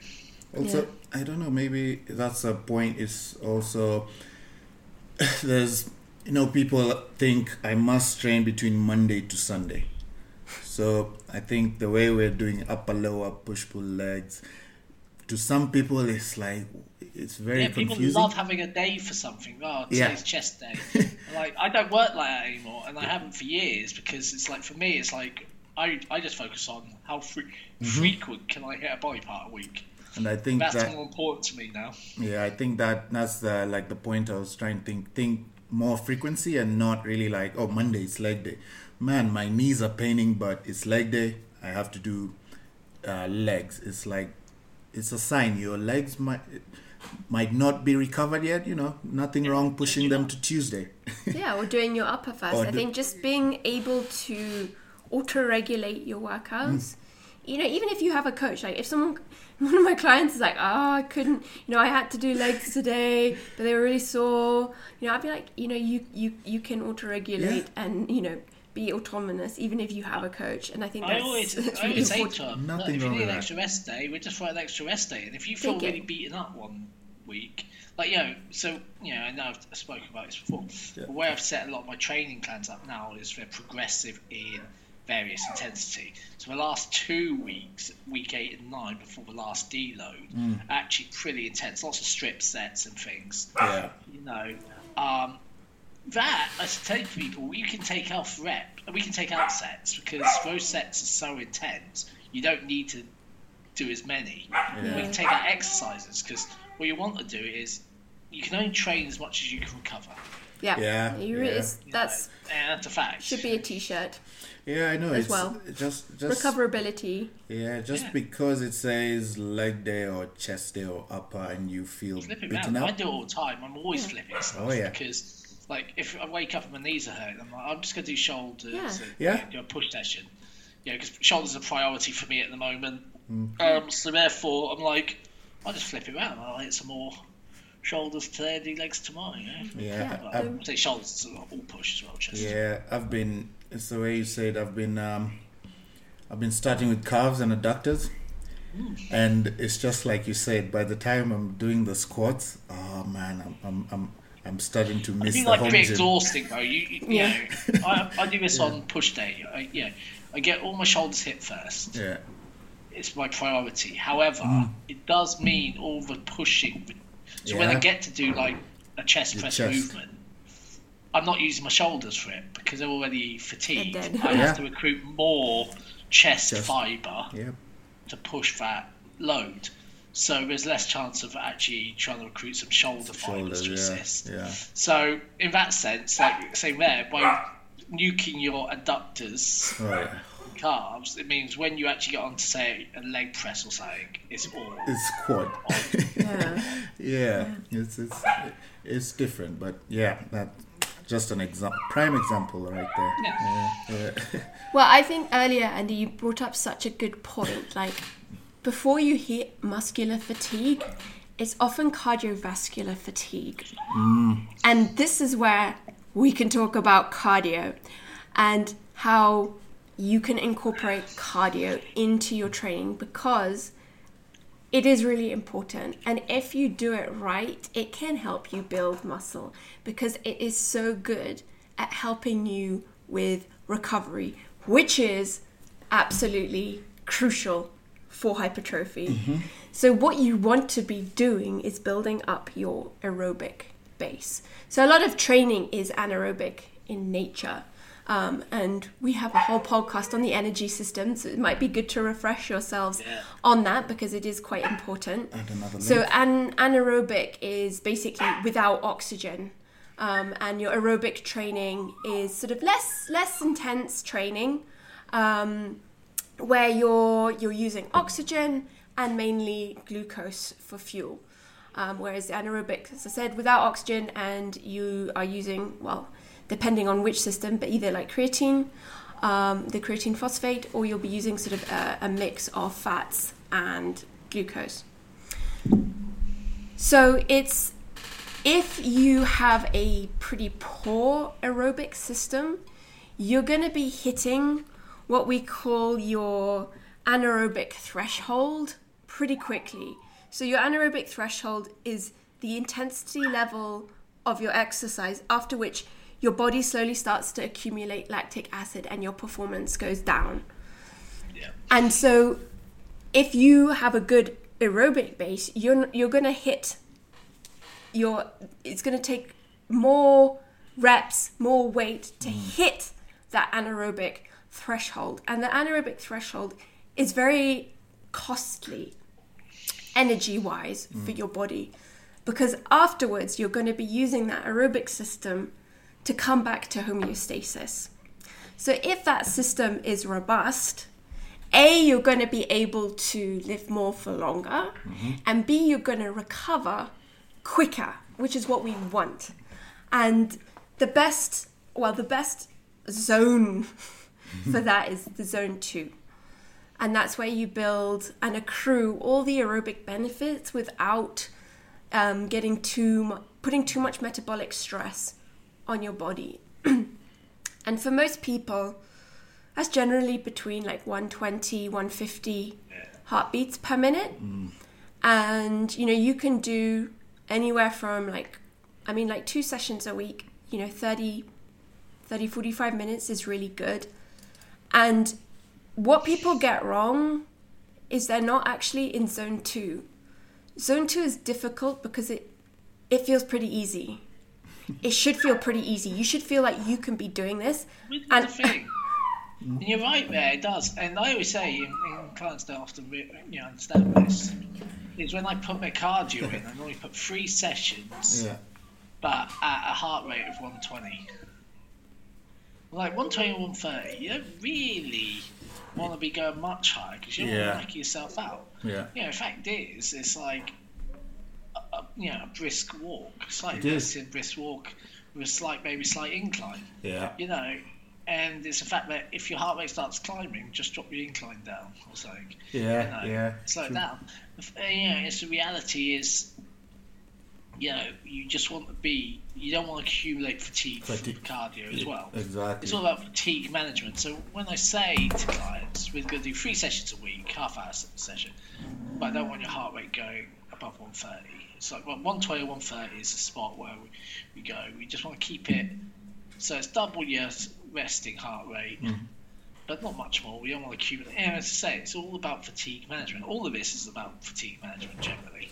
Speaker 2: Also,
Speaker 1: Yeah.
Speaker 2: I don't know. Maybe that's a point. Is also <laughs> there's you know people think I must train between Monday to Sunday. So I think the way we're doing upper lower push pull legs to some people it's like it's very
Speaker 3: yeah, people
Speaker 2: confusing.
Speaker 3: love having a day for something. Oh, today's
Speaker 2: Yeah.
Speaker 3: chest day. <laughs> Like I don't work like that anymore, and I haven't for years because it's like for me, it's like I I just focus on how fre-
Speaker 2: Mm-hmm.
Speaker 3: frequent can I hit a body part a week.
Speaker 2: and I think
Speaker 3: That's
Speaker 2: that
Speaker 3: more important to me now.
Speaker 2: Yeah, I think that that's the like the point I was trying to think think more frequency and not really like oh Monday it's leg day. Man, my knees are paining, but it's leg day. I have to do uh, legs. It's like it's a sign your legs might might not be recovered yet. You know, nothing wrong pushing them to Tuesday. <laughs>
Speaker 1: yeah, or doing your upper first.
Speaker 2: Or
Speaker 1: I think just being able to auto-regulate your workouts. Mm. You know, even if you have a coach, like if someone, <laughs> one of my clients is like, "Oh, I couldn't," you know, I had to do legs today, but they were really sore. You know, I'd be like, you know, you you you can auto-regulate and you know be autonomous even if you have a coach. And I think
Speaker 3: I
Speaker 1: that's,
Speaker 3: always,
Speaker 1: that's <laughs>
Speaker 3: I
Speaker 1: really
Speaker 3: always say
Speaker 1: important.
Speaker 3: to them,
Speaker 2: Nothing
Speaker 3: look, if you need
Speaker 2: with
Speaker 3: an extra rest day, we just write an extra rest day. And if you feel
Speaker 1: Take it.
Speaker 3: really beaten up one week, like, you know, so, you know, I know I've spoken about this before.
Speaker 2: Yeah.
Speaker 3: The way I've set a lot of my training plans up now is they're progressive in various intensity. So the last two weeks, week eight and nine, before the last deload,
Speaker 2: Mm.
Speaker 3: actually pretty intense. Lots of strip sets and things
Speaker 2: Yeah.
Speaker 3: you know, um, that I say to people, you can take off rep, and we can take out sets because those sets are so intense. You don't need to do as many. We can take out exercises because what you want to do is you can only train as much as you can recover.
Speaker 1: Yeah,
Speaker 2: Yeah,
Speaker 1: You really,
Speaker 2: yeah.
Speaker 1: that's
Speaker 3: know, and that's a fact.
Speaker 1: should be a t-shirt.
Speaker 2: Yeah, I know.
Speaker 1: As
Speaker 2: it's
Speaker 1: well.
Speaker 2: just just
Speaker 1: Recoverability.
Speaker 2: Yeah, just
Speaker 3: Yeah.
Speaker 2: because it says leg day or chest day or upper, and you feel
Speaker 3: flip it
Speaker 2: beaten
Speaker 3: around. I do it all the time. I'm always flipping stuff
Speaker 2: Oh, yeah.
Speaker 3: because, like, if I wake up and my knees are hurting, I'm like, I'm just gonna do shoulders.
Speaker 1: Yeah.
Speaker 3: and,
Speaker 2: Yeah.
Speaker 3: do a push session. Yeah, because shoulders are a priority for me at the moment.
Speaker 2: Mm.
Speaker 3: Um, so therefore, I'm like, I'll just flip it around. I'll hit some more shoulders today, do legs tomorrow. You know?
Speaker 2: Yeah,
Speaker 3: Well,
Speaker 2: I've,
Speaker 3: I say shoulders, are all push as well. Chest.
Speaker 2: yeah, I've been. It's the way you said. I've been. Um, I've been starting with calves and adductors, and it's just like you said. By the time I'm doing the squats, oh man, I'm I'm I'm, I'm starting to
Speaker 3: I
Speaker 2: miss
Speaker 3: do
Speaker 2: the
Speaker 3: like
Speaker 2: home
Speaker 3: a bit
Speaker 2: gym.
Speaker 3: exhausting though. You, you, you
Speaker 1: Yeah.
Speaker 3: know, I, I do this <laughs> on push day. I, yeah, I get all my shoulders hit first.
Speaker 2: Yeah,
Speaker 3: it's my priority. However,
Speaker 2: Mm.
Speaker 3: it does mean all the pushing. So when I get to do like a chest
Speaker 2: Your
Speaker 3: press
Speaker 2: chest.
Speaker 3: movement, I'm not using my shoulders for it because they're already fatigued.
Speaker 1: They're.
Speaker 3: I
Speaker 2: Yeah.
Speaker 3: have to recruit more chest,
Speaker 2: Chest.
Speaker 3: fiber
Speaker 2: yeah,
Speaker 3: to push that load. So there's less chance of actually trying to recruit some shoulder fibers to
Speaker 2: Yeah,
Speaker 3: assist.
Speaker 2: yeah,
Speaker 3: So in that sense, like same there, by nuking your adductors
Speaker 2: right.
Speaker 3: calves, it means when you actually get on to say a leg press or something, it's all
Speaker 2: It's quad. <laughs>
Speaker 1: Yeah.
Speaker 2: yeah, it's it's it's different, but yeah, that just an example, prime example right there.
Speaker 3: Yeah.
Speaker 2: Yeah, yeah. <laughs>
Speaker 1: Well, I think earlier, Andy, you brought up such a good point. Like, before you hit muscular fatigue, it's often cardiovascular fatigue. Mm. And this is where we can talk about cardio and how you can incorporate cardio into your training because it is really important. And if you do it right, it can help you build muscle because it is so good at helping you with recovery, which is absolutely crucial for hypertrophy. So, what you want to be doing is building up your aerobic base. So, a lot of training is anaerobic in nature. Um, and we have a whole podcast on the energy system, so it might be good to refresh yourselves
Speaker 3: Yeah.
Speaker 1: on that because it is quite important.
Speaker 2: And
Speaker 1: So, an anaerobic is basically without oxygen, um, and your aerobic training is sort of less less intense training, um, where you're you're using oxygen and mainly glucose for fuel. Um, whereas anaerobic, as I said, without oxygen, and you are using well, depending on which system, but either like creatine, um, the creatine phosphate, or you'll be using sort of a, a mix of fats and glucose. So it's if you have a pretty poor aerobic system, you're going to be hitting what we call your anaerobic threshold pretty quickly. So your anaerobic threshold is the intensity level of your exercise after which your body slowly starts to accumulate lactic acid and your performance goes down.
Speaker 3: yeah.
Speaker 1: And so, if you have a good aerobic base, you're you're gonna hit your. It's gonna take more reps, more weight to mm. hit that anaerobic threshold, and the anaerobic threshold is very costly, energy wise, mm. for your body, because afterwards you're going to be using that aerobic system to come back to homeostasis. So if that system is robust A, you're going to be able to live more for longer, mm-hmm. and B, you're going to recover quicker, which is what we want. And the best, well, the best zone for that is the zone two. And that's where you build and accrue all the aerobic benefits without um, getting too mu- putting too much metabolic stress on your body. <clears throat> and for most people, that's generally between like 120, 150 heartbeats per minute. And you know, you can do anywhere from like, I mean, like two sessions a week, you know, 30, 30, 45 minutes is really good. And what people get wrong is they're not actually in zone two. Zone two is difficult because it it feels pretty easy. It should feel pretty easy. You should feel like you can be doing this.
Speaker 3: With
Speaker 1: And-
Speaker 3: thing. And you're right there, it does. And I always say, and and clients don't often re- you know, understand this, is when I put my cardio in, I normally put three sessions,
Speaker 2: Yeah.
Speaker 3: but at a heart rate of 120. Like 120 or 130, you don't really want to be going much higher because you don't
Speaker 2: Yeah.
Speaker 3: want to knock yourself out.
Speaker 2: Yeah.
Speaker 3: You know, the fact is, it's like, a, a, you know, a brisk walk, slightly less than brisk walk with a slight, maybe slight incline
Speaker 2: Yeah.
Speaker 3: you know, and it's the fact that if your heart rate starts climbing, just drop your incline down or something.
Speaker 2: Yeah.
Speaker 3: you know,
Speaker 2: Yeah.
Speaker 3: slow it
Speaker 2: true.
Speaker 3: down. Uh, You know, it's the reality is, you know, you just want to be, you don't want to accumulate fatigue,
Speaker 2: Fatigue.
Speaker 3: from cardio as well.
Speaker 2: Exactly.
Speaker 3: It's all about fatigue management. So when I say to clients, we're going to do three sessions a week, half hour session, but I don't want your heart rate going above 130. It's like well, 120 or 130 is the spot where we, we go. We just want to keep it so it's double your resting heart rate, mm. but not much more. We don't want to accumulate. And as I say, it's all about fatigue management. All of this is about fatigue management generally.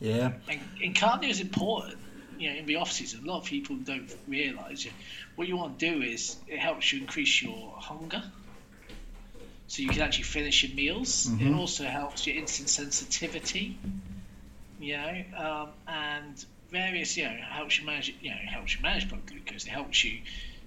Speaker 2: Yeah.
Speaker 3: And, and cardio is important. You know, in the off season, a lot of people don't realise. What you want to do is it helps you increase your hunger, so you can actually finish your meals. It also helps your insulin sensitivity. You know, um, and various. You know, helps you manage. You know, it helps you manage blood glucose. It helps you,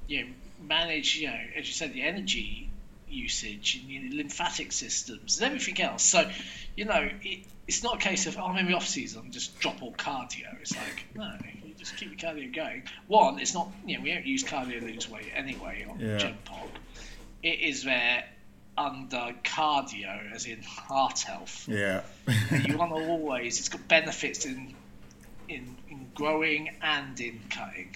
Speaker 3: you know, manage. You know, as you said, the energy usage and your lymphatic systems and everything else. So, you know, it, it's not a case of, oh, I'm in the off season, just drop all cardio. It's like, no, you just keep your cardio going. One, it's not, you know, we don't use cardio to lose weight anyway on
Speaker 2: Yeah.
Speaker 3: Gym Pop. It is there under cardio, as in heart health.
Speaker 2: Yeah. <laughs>
Speaker 3: you want to <laughs> always, it's got benefits in, in, in growing and in cutting.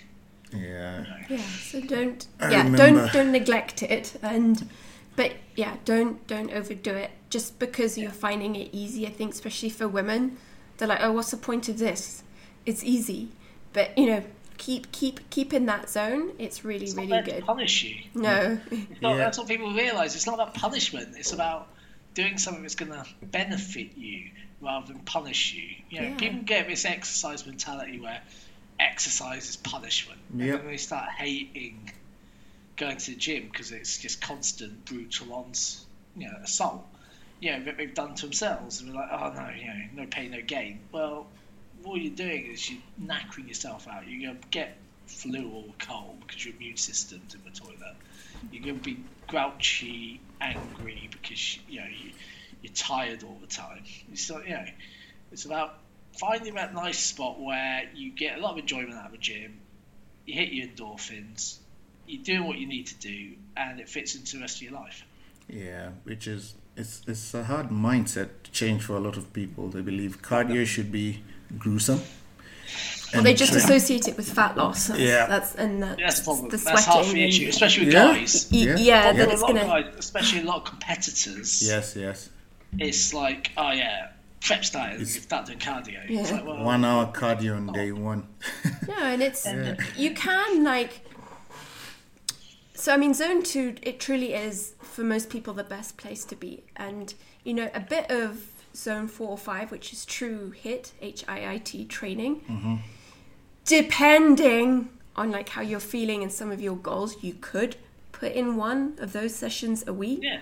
Speaker 2: yeah.
Speaker 1: Yeah, so don't yeah,
Speaker 2: remember-
Speaker 1: don't don't neglect it and but yeah, don't don't overdo it just because you're finding it easy. I think especially for women, they're like, "Oh, what's the point of this? It's easy." But, you know, keep keep keep in that zone. It's really
Speaker 3: It's not
Speaker 1: really
Speaker 3: to
Speaker 1: good.
Speaker 3: punish you.
Speaker 1: No.
Speaker 3: It's <laughs> not,
Speaker 2: Yeah.
Speaker 3: That's what people realise. It's not about punishment. It's about doing something that's going to benefit you rather than punish you. You know,
Speaker 1: Yeah.
Speaker 3: people get this exercise mentality where exercise is punishment.
Speaker 2: Yep.
Speaker 3: And then they start hating going to the gym because it's just constant brutal ons, you know, assault. You know, that they've done to themselves. And they're like, oh no, you know, no pain, no gain. Well, all you're doing is you're knackering yourself out. You're going to get flu or cold because your immune system's in the toilet. You're going to be grouchy, angry because you know you, you're tired all the time. It's like, you know, it's about finding that nice spot where you get a lot of enjoyment out of a gym. You hit your endorphins. You're doing what you need to do, and it fits into the rest of your life.
Speaker 2: Yeah, which is it's it's a hard mindset to change for a lot of people. They believe cardio should be gruesome.
Speaker 1: Well, they just
Speaker 2: tra-
Speaker 1: associate it with fat loss. That's,
Speaker 2: Yeah.
Speaker 1: That's and that's,
Speaker 3: That's the problem.
Speaker 1: the
Speaker 3: That's
Speaker 1: sweating.
Speaker 3: half the issue,
Speaker 1: and-
Speaker 3: especially with
Speaker 2: Yeah.
Speaker 3: guys.
Speaker 1: Y-
Speaker 2: Yeah.
Speaker 1: yeah,
Speaker 2: Yeah.
Speaker 1: that
Speaker 3: a
Speaker 1: it's
Speaker 3: lot
Speaker 1: gonna.
Speaker 3: of guys, especially a lot of competitors.
Speaker 2: Yes, yes.
Speaker 3: It's like, oh yeah, prep started. You
Speaker 2: It's-
Speaker 3: start doing cardio.
Speaker 1: Yeah.
Speaker 3: It's like, well,
Speaker 2: One hour cardio on day one.
Speaker 1: No, and it's <laughs>
Speaker 2: Yeah.
Speaker 1: you can like. So I mean, zone two, it truly is for most people the best place to be, and you know a bit of zone four or five, which is true hit H I I T training,
Speaker 2: Mm-hmm.
Speaker 1: depending on like how you're feeling and some of your goals, you could put in one of those sessions a week
Speaker 3: yeah.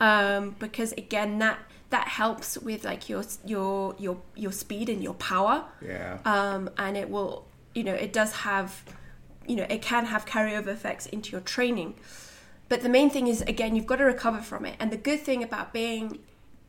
Speaker 1: um, because again that that helps with like your your your your speed and your power
Speaker 2: Yeah.
Speaker 1: um, and it will you know it does have you know it can have carryover effects into your training. But the main thing is again you've got to recover from it. And the good thing about being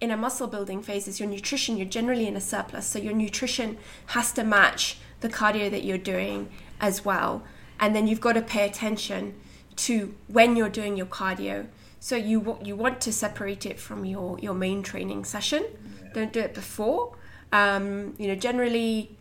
Speaker 1: in a muscle building phase is your nutrition you're generally in a surplus. So your nutrition has to match the cardio that you're doing as well. And then you've got to pay attention to when you're doing your cardio. So you you want to separate it from your your main training session. Don't do it before. Um, you know generally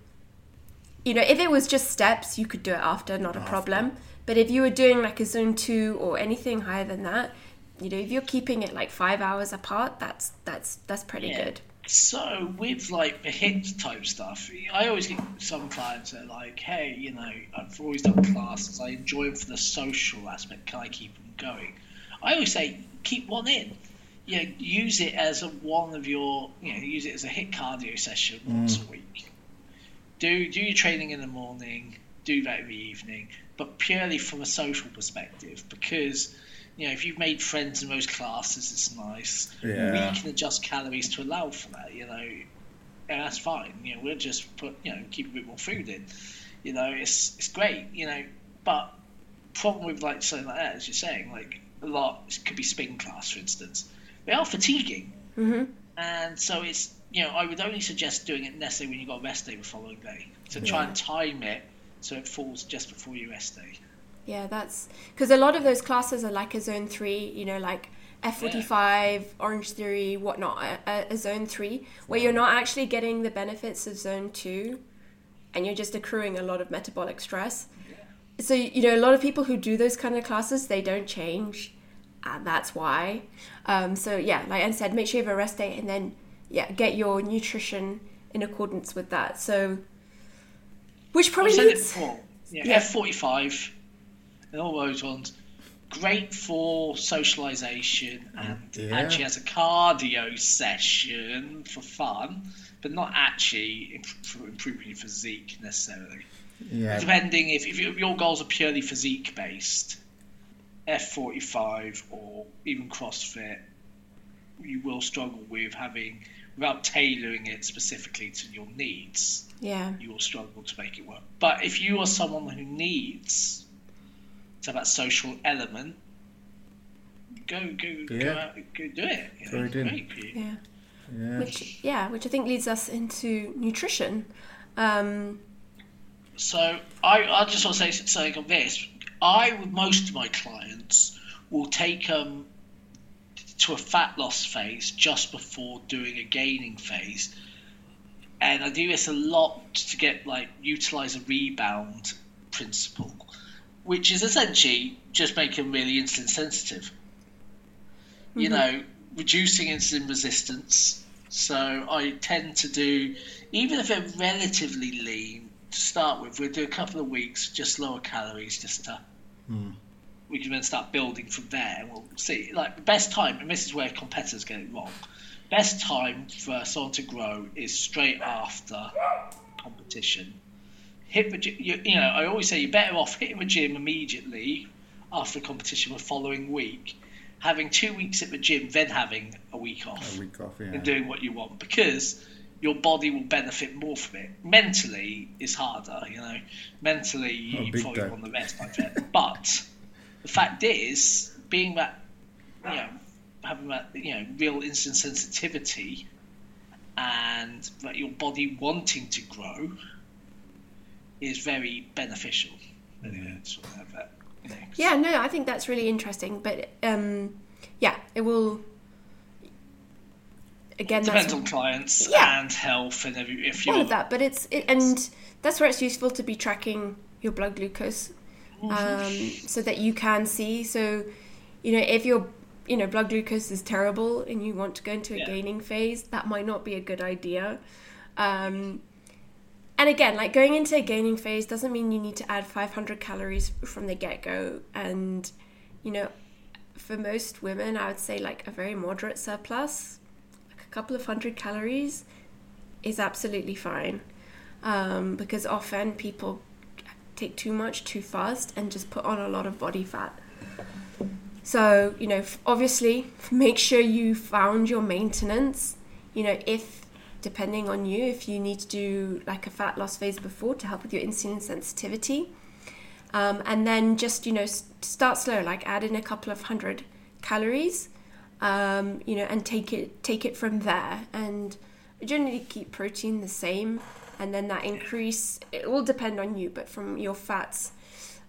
Speaker 1: you know if it was just steps you could do it after not a problem. But if you were doing like a zone 2 or anything higher than that you know if you're keeping it like five hours apart that's that's that's pretty yeah. good.
Speaker 3: So with like the HIIT type stuff i always get some clients that are like hey you know i've always done classes. I enjoy them for the social aspect. Can i keep them going? I always say keep one in. You know, use it as a, one of your you know use it as a hit cardio session mm. once a week do do your training in the morning do that in the evening but purely from a social perspective because you know, if you've made friends in those classes, it's nice. Yeah. We can adjust calories to allow for that, you know, and that's fine. You know, we'll just put, you know, keep a bit more food in. You know, it's it's great, you know, but problem with like something like that, as you're saying, like a lot it could be spin class, for instance. They are fatiguing,
Speaker 1: mm-hmm.
Speaker 3: and so it's you know I would only suggest doing it necessarily when you've got a rest day the following day. So yeah. try and time it so it falls just before your rest day.
Speaker 1: Yeah, that's because a lot of those classes are like a zone three, you know, like F45, yeah. Orange Theory, whatnot, a, a, zone three, where you're not actually getting the benefits of zone two and you're just accruing a lot of metabolic stress. Yeah. So, you know, a lot of people who do those kind of classes, they don't change. And that's why. Um, so, yeah, like I said, make sure you have a rest day and then, yeah, get your nutrition in accordance with that. So, which probably
Speaker 3: I've said it before. Yeah, yeah. F45 and all those ones. Great for socialization and yeah. actually as a cardio session for fun, but not actually for improving your physique necessarily. Yeah. Depending if, if your goals are purely physique based, F45 or even CrossFit, you will struggle with having, without tailoring it specifically to your needs.
Speaker 1: Yeah.
Speaker 3: You will struggle to make it work. But if you are someone who needs to have that social element, go go yeah. go out, go do it. You know, great for you.
Speaker 1: Yeah. Yeah. Which yeah, which I think leads us into nutrition. Um,
Speaker 3: so I I just want to say something on this. I with most of my clients will take them to a fat loss phase just before doing a gaining phase. And I do this a lot to get like utilize a rebound principle which is essentially just making really insulin sensitive. Mm-hmm. You know, reducing insulin resistance. So I tend to do, even if they're relatively lean to start with, we'll do a couple of weeks, just lower calories, just to. Mm. We can then start building from there, and we'll see. Like the best time, and this is where competitors get it wrong. Best time for someone to grow is straight after competition hit the gym. You, you know, I always say you're better off hitting the gym immediately after competition the following week, having two weeks at the gym, then having a week off,
Speaker 2: a week off, yeah.
Speaker 3: and doing what you want because your body will benefit more from it. Mentally, it's harder. You know, mentally oh, you probably want the rest. I bet, but the fact is, being that you know having that you know real insulin sensitivity and that your body wanting to grow is very beneficial.
Speaker 1: Yeah, no, I think that's really interesting. But um, yeah, it will. Again,
Speaker 3: it depends on clients yeah. and health and every, if
Speaker 1: all of that. But it's it, and that's where it's useful to be tracking your blood glucose, mm-hmm. um, so that you can see. So, you know, if your you know blood glucose is terrible and you want to go into a yeah. gaining phase, that might not be a good idea. Um, and again, like going into a gaining phase doesn't mean you need to add 500 calories from the get go. And, you know, for most women, I would say like a very moderate surplus, like a couple of hundred calories, is absolutely fine. Um, because often people take too much too fast and just put on a lot of body fat. So, you know, obviously, <laughs> make sure you found your maintenance. You know, if depending on you if you need to do like a fat loss phase before to help with your insulin sensitivity. um, and then just you know start slow, like add in a couple of hundred calories, um, you know, and take it take it from there. And generally keep protein the same, and then that increase it will depend on you, but from your fats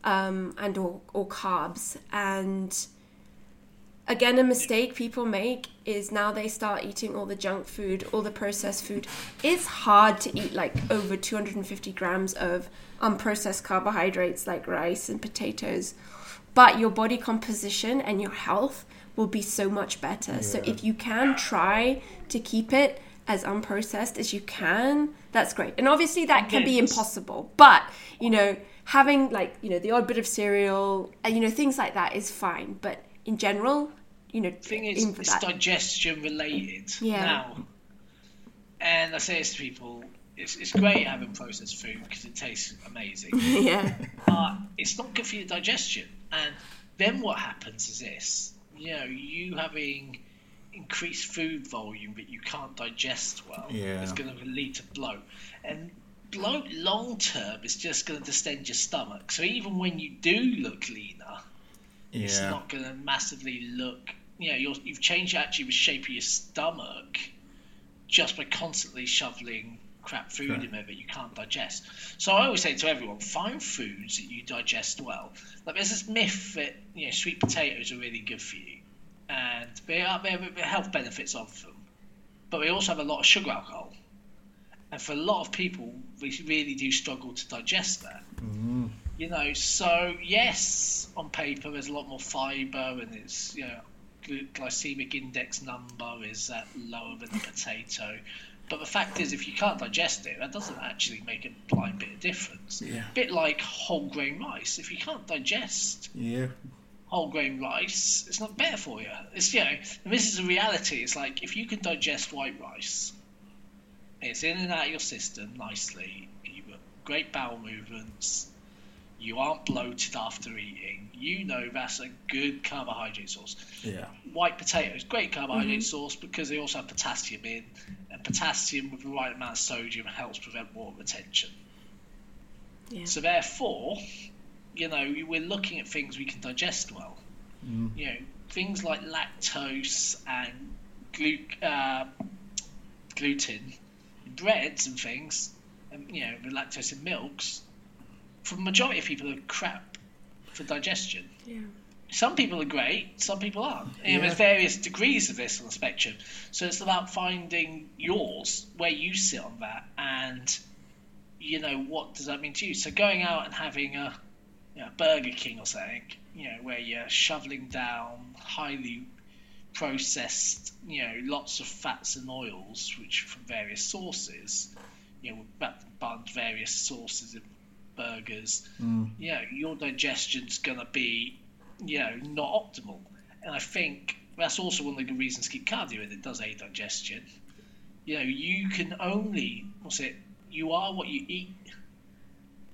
Speaker 1: um, and or, or carbs. And again a mistake people make is now they start eating all the junk food all the processed food. It's hard to eat like over 250 grams of unprocessed carbohydrates like rice and potatoes. But your body composition and your health will be so much better. So if you can try to keep it as unprocessed as you can that's great and obviously that can be impossible but you know having like you know the odd bit of cereal and you know things like that is fine but in general you know
Speaker 3: thing is, it's
Speaker 1: that
Speaker 3: digestion related
Speaker 1: Yeah.
Speaker 3: now. And I say this to people, it's, it's great having processed food because it tastes amazing, <laughs>
Speaker 1: yeah
Speaker 3: but it's not good for your digestion. And then what happens is this, you know, you having increased food volume but you can't digest well,
Speaker 2: Yeah.
Speaker 3: it's going to lead to bloat. And bloat long term is just going to distend your stomach. So even when you do look leaner, it's not going to massively look. You know, you're, you've changed actually the shape of your stomach just by constantly shoveling crap food
Speaker 2: Sure.
Speaker 3: in there that you can't digest. So I always say to everyone, find foods that you digest well. Like there's this myth that you know sweet potatoes are really good for you, and there are there are health benefits of them, but we also have a lot of sugar alcohol. And for a lot of people, we really do struggle to digest that
Speaker 2: Mm.
Speaker 3: you know so yes on paper there's a lot more fiber and it's you know glycemic index number is uh, lower than the potato but the fact is if you can't digest it that doesn't actually make a blind bit of difference
Speaker 2: Yeah.
Speaker 3: bit like whole grain rice if you can't digest
Speaker 2: Yeah.
Speaker 3: Whole grain rice it's not better for you. It's you know and this is a reality. It's like if you can digest white rice it's in and out of your system nicely. You've got great bowel movements. You aren't bloated after eating. You know that's a good carbohydrate source.
Speaker 2: Yeah.
Speaker 3: white potatoes great carbohydrate mm-hmm. source because they also have potassium in and potassium with the right amount of sodium helps prevent water retention.
Speaker 1: Yeah.
Speaker 3: So therefore, you know, we're looking at things we can digest well.
Speaker 2: Mm.
Speaker 3: You know, things like lactose and glu- uh, gluten, in breads and things, and you know, the lactose in milks. For the majority of people, are crap for digestion.
Speaker 1: yeah
Speaker 3: Some people are great, some people aren't. You know,
Speaker 2: Yeah.
Speaker 3: there's various degrees of this on the spectrum. So it's about finding yours, where you sit on that, and you know what does that mean to you. So going out and having a you know, Burger King or something, you know, where you're shoveling down highly processed, you know, lots of fats and oils, which from various sources, you know, buns various sources of burgers
Speaker 2: Mm.
Speaker 3: you know, your digestion's going to be, you know, not optimal. And I think that's also one of the good reasons to keep cardio in. It does aid digestion. You know, you can only, what's it, you are what you eat,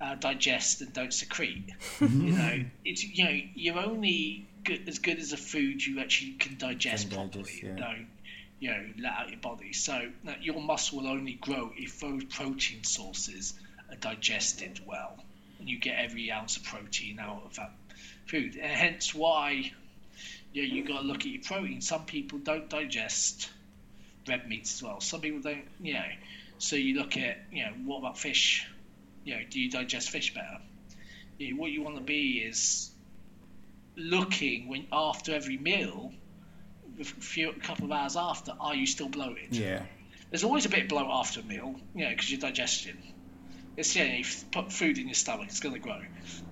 Speaker 3: uh, digest, and don't secrete. you know, it's, you know, you're only good, as good as a food you actually can digest
Speaker 2: Can
Speaker 3: properly.
Speaker 2: digest, yeah.
Speaker 3: Don't, you know, let out your body. So no, your muscle will only grow if those protein sources are digested well and you get every ounce of protein out of that food. And hence why you know, you got to look at your protein. Some people don't digest red meats as well. Some people don't, you know. So you look at, you know, what about fish? You know, do you digest fish better? You know, what you want to be is looking when after every meal, a few a couple of hours after, are you still bloated?
Speaker 2: Yeah.
Speaker 3: There's always a bit of bloat after a meal, you know, because your digestion. It's yeah, you f- put food in your stomach, it's going to grow.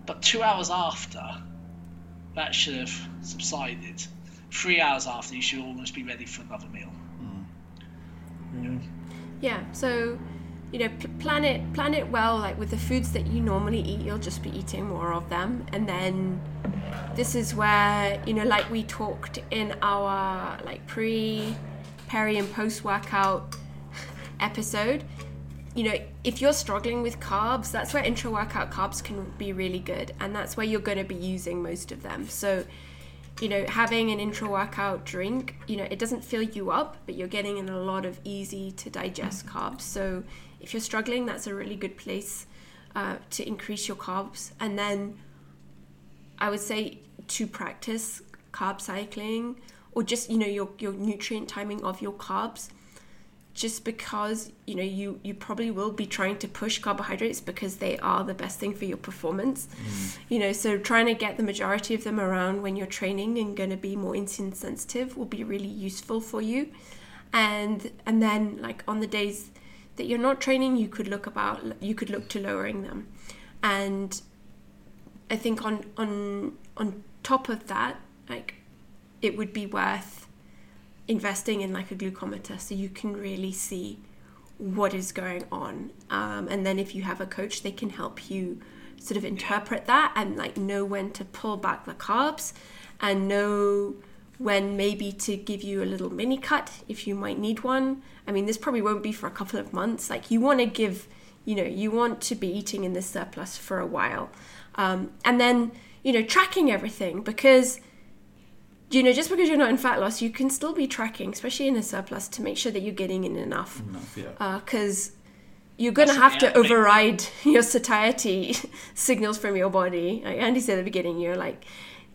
Speaker 3: But two hours after, that should have subsided. Three hours after, you should almost be ready for another meal. Hmm.
Speaker 1: yeah so you know pl- plan it plan it well like with the foods that you normally eat you'll just be eating more of them. And then this is where you know like we talked in our like pre peri and post workout episode you know if you're struggling with carbs that's where intra workout carbs can be really good. And that's where you're going to be using most of them. So you know, having an intra workout drink, you know, it doesn't fill you up, but you're getting in a lot of easy to digest carbs. So if you're struggling, that's a really good place uh, to increase your carbs. And then I would say to practice carb cycling or just you know your your nutrient timing of your carbs just because you know you you probably will be trying to push carbohydrates because they are the best thing for your performance mm. you know so trying to get the majority of them around when you're training and going to be more insulin sensitive will be really useful for you and and then like on the days that you're not training you could look about you could look to lowering them. And i think on on on top of that like it would be worth investing in like a glucometer so you can really see what is going on. Um, and then if you have a coach they can help you sort of interpret that and like know when to pull back the carbs and know when maybe to give you a little mini cut if you might need one i mean this probably won't be for a couple of months like you want to give you know you want to be eating in this surplus for a while um, and then you know tracking everything because you know, just because you're not in fat loss, you can still be tracking, especially in a surplus, to make sure that you're getting in enough.
Speaker 2: Enough.
Speaker 1: Because uh, you're going to have to override <laughs> your satiety <laughs> signals from your body. Like Andy said at the beginning, you're like,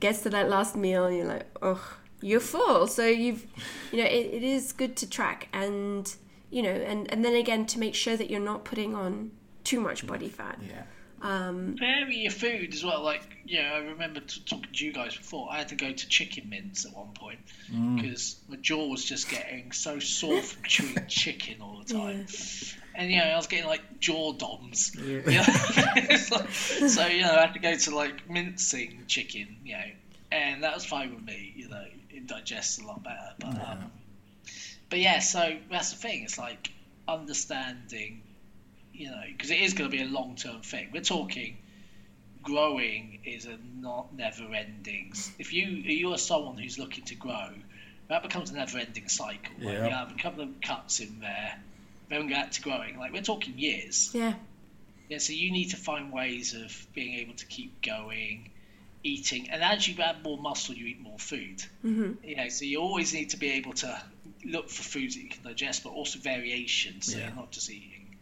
Speaker 1: gets to that last meal, and you're like, oh, you're full. So you've, you know, it, it is good to track and, you know, and, and then again, to make sure that you're not putting on too much body fat.
Speaker 2: Yeah.
Speaker 1: Um,
Speaker 3: Vary your food as well. Like, you know, I remember t- talking to you guys before. I had to go to chicken mince at one point because mm. my jaw was just getting so sore from chewing <laughs> chicken all the time. Yeah. And you know, I was getting like jaw DOMs. Yeah. <laughs> You know? like, so you know, I had to go to like mincing chicken. You know, and that was fine with me. You know, it digests a lot better. But yeah. Um, but yeah, so that's the thing. It's like understanding you know, because it is going to be a long term thing. We're talking growing is a not never ending. If you you are someone who's looking to grow, that becomes a never ending cycle. Yeah. Like you have a couple of cuts in there, then get to growing. Like we're talking years.
Speaker 1: Yeah.
Speaker 3: Yeah. So you need to find ways of being able to keep going. Eating, and as you add more muscle, you eat more food.
Speaker 1: Mm-hmm.
Speaker 3: You know, so you always need to be able to look for foods that you can digest, but also variations. So yeah. you're not just eating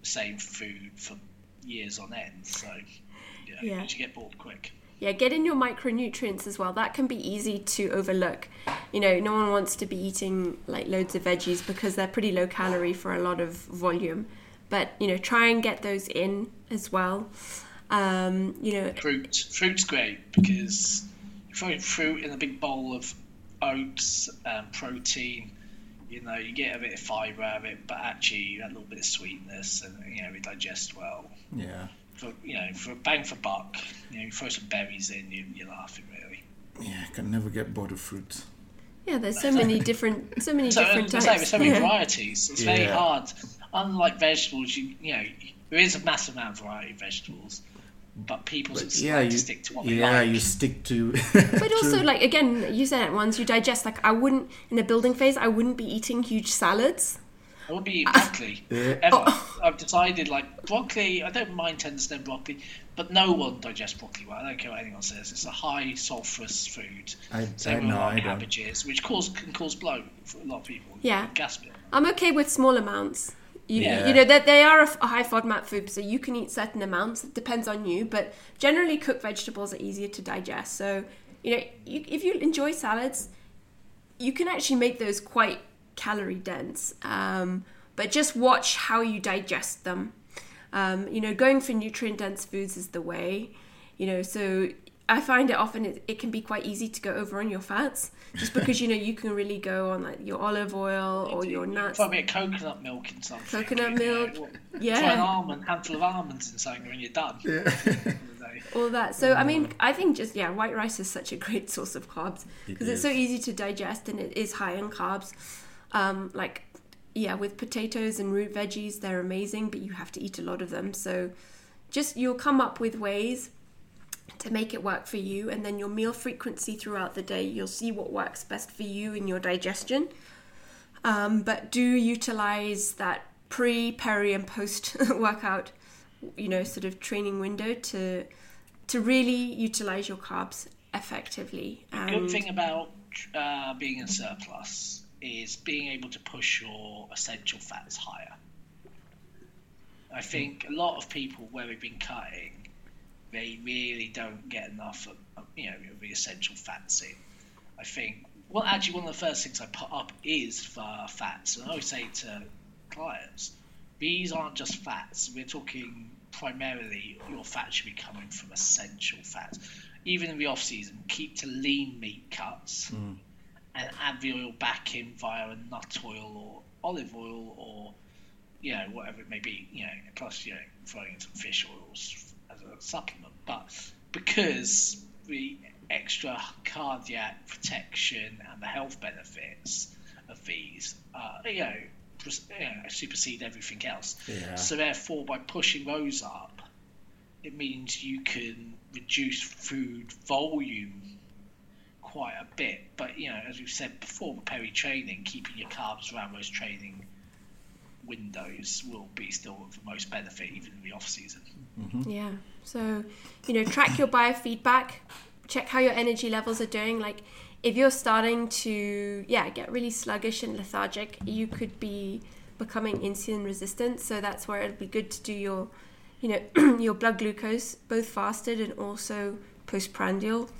Speaker 3: the same food for years on end. So yeah, yeah. you get bored quick.
Speaker 1: Yeah, get in your micronutrients as well. That can be easy to overlook. You know, no one wants to be eating like loads of veggies because they're pretty low calorie for a lot of volume. But you know, try and get those in as well. Um, you know,
Speaker 3: fruit. Fruit's great because you throw fruit in a big bowl of oats, and protein, you know, you get a bit of fibre out of it, but actually you a little bit of sweetness, and you know, it digests well.
Speaker 2: Yeah.
Speaker 3: For you know, for a bang for buck, you know, you throw some berries in, you, you're laughing really.
Speaker 2: Yeah, I can never get bored of fruit.
Speaker 1: Yeah, there's so many different, so many
Speaker 3: so,
Speaker 1: different types.
Speaker 3: There's so many yeah. varieties. It's yeah. very hard. Unlike vegetables, you you know, there is a massive amount of variety of vegetables but people but yeah, like you, stick to what
Speaker 2: yeah,
Speaker 3: like.
Speaker 2: Yeah, you stick to. <laughs>
Speaker 1: but also, like again, you said it once you digest. Like I wouldn't in the building phase, I wouldn't be eating huge salads.
Speaker 3: I would be eating <laughs> broccoli. yeah. Ever. Oh. <laughs> I've decided like broccoli. I don't mind Tenderstem broccoli, but no one digests broccoli well. I don't care what anyone says. It's a high sulfurous food.
Speaker 2: I, Same I know,
Speaker 3: with cabbages, which cause can cause bloat for a lot of people.
Speaker 1: Yeah,
Speaker 3: gas
Speaker 1: I'm okay with small amounts. You, yeah. you know that they are a, a high FODMAP food, so you can eat certain amounts. It depends on you, but generally cooked vegetables are easier to digest. So you know, you, if you enjoy salads, you can actually make those quite calorie dense. Um, but just watch how you digest them. Um, you know, going for nutrient dense foods is the way. You know, so I find it often it, it, can be quite easy to go over on your fats just <laughs> because you know you can really go on like your olive oil or your nuts.
Speaker 3: Try a bit of coconut milk in something.
Speaker 1: Coconut milk, yeah.
Speaker 3: Try an almond, handful of almonds in something, and you're done.
Speaker 2: Yeah. <laughs>
Speaker 1: All that. So I mean, I think just yeah, white rice is such a great source of carbs because it it's so easy to digest and it is high in carbs. Um, like yeah, with potatoes and root veggies, they're amazing, but you have to eat a lot of them. So just you'll come up with ways to make it work for you and then your meal frequency throughout the day you'll see what works best for you in your digestion. Um, but do utilize that pre peri and post <laughs> workout you know sort of training window to to really utilize your carbs effectively.
Speaker 3: And... good thing about uh, being in surplus is being able to push your essential fats higher. I think a lot of people where we've been cutting they really don't get enough of, you know, the essential fats in. I think, well, actually, one of the first things I put up is for fats. And I always say to clients, these aren't just fats. We're talking primarily your fat should be coming from essential fats. Even in the off season, keep to lean meat cuts
Speaker 2: Mm.
Speaker 3: and add the oil back in via a nut oil or olive oil or you know whatever it may be. You know, plus you know throwing in some fish oils supplement. But because the extra cardiac protection and the health benefits of these, uh, you know, pres- you know, supersede everything else.
Speaker 2: Yeah.
Speaker 3: So therefore, by pushing those up, it means you can reduce food volume quite a bit. But you know, as we've said before, with peri-training, keeping your carbs around those training windows will be still of the most benefit, even in the off season.
Speaker 1: Yeah. So, you know, track your biofeedback, check how your energy levels are doing. Like, if you're starting to, yeah, get really sluggish and lethargic, you could be becoming insulin resistant. So that's where it'd be good to do your, you know, <clears throat> your blood glucose, both fasted and also postprandial.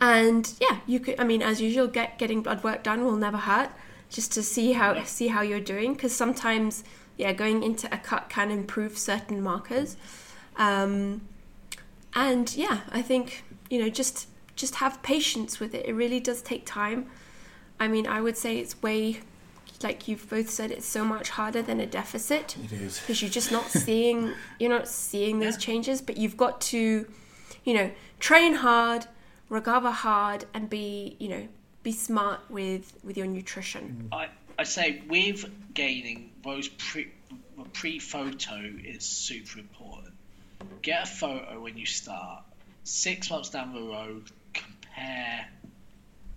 Speaker 1: And yeah, you could. I mean, as usual, get getting blood work done will never hurt. Just to see how see how you're doing, because sometimes, yeah, going into a cut can improve certain markers. Um, and yeah, I think you know just just have patience with it. It really does take time. I mean, I would say it's way, like you've both said, it's so much harder than a deficit
Speaker 2: It is.
Speaker 1: because you're just not <laughs> seeing you're not seeing those
Speaker 3: Yeah.
Speaker 1: changes but you've got to you know train hard recover hard and be you know be smart with with your nutrition
Speaker 3: I, I say with gaining those pre pre photo is super important. Get a photo when you start. Six months down the road, compare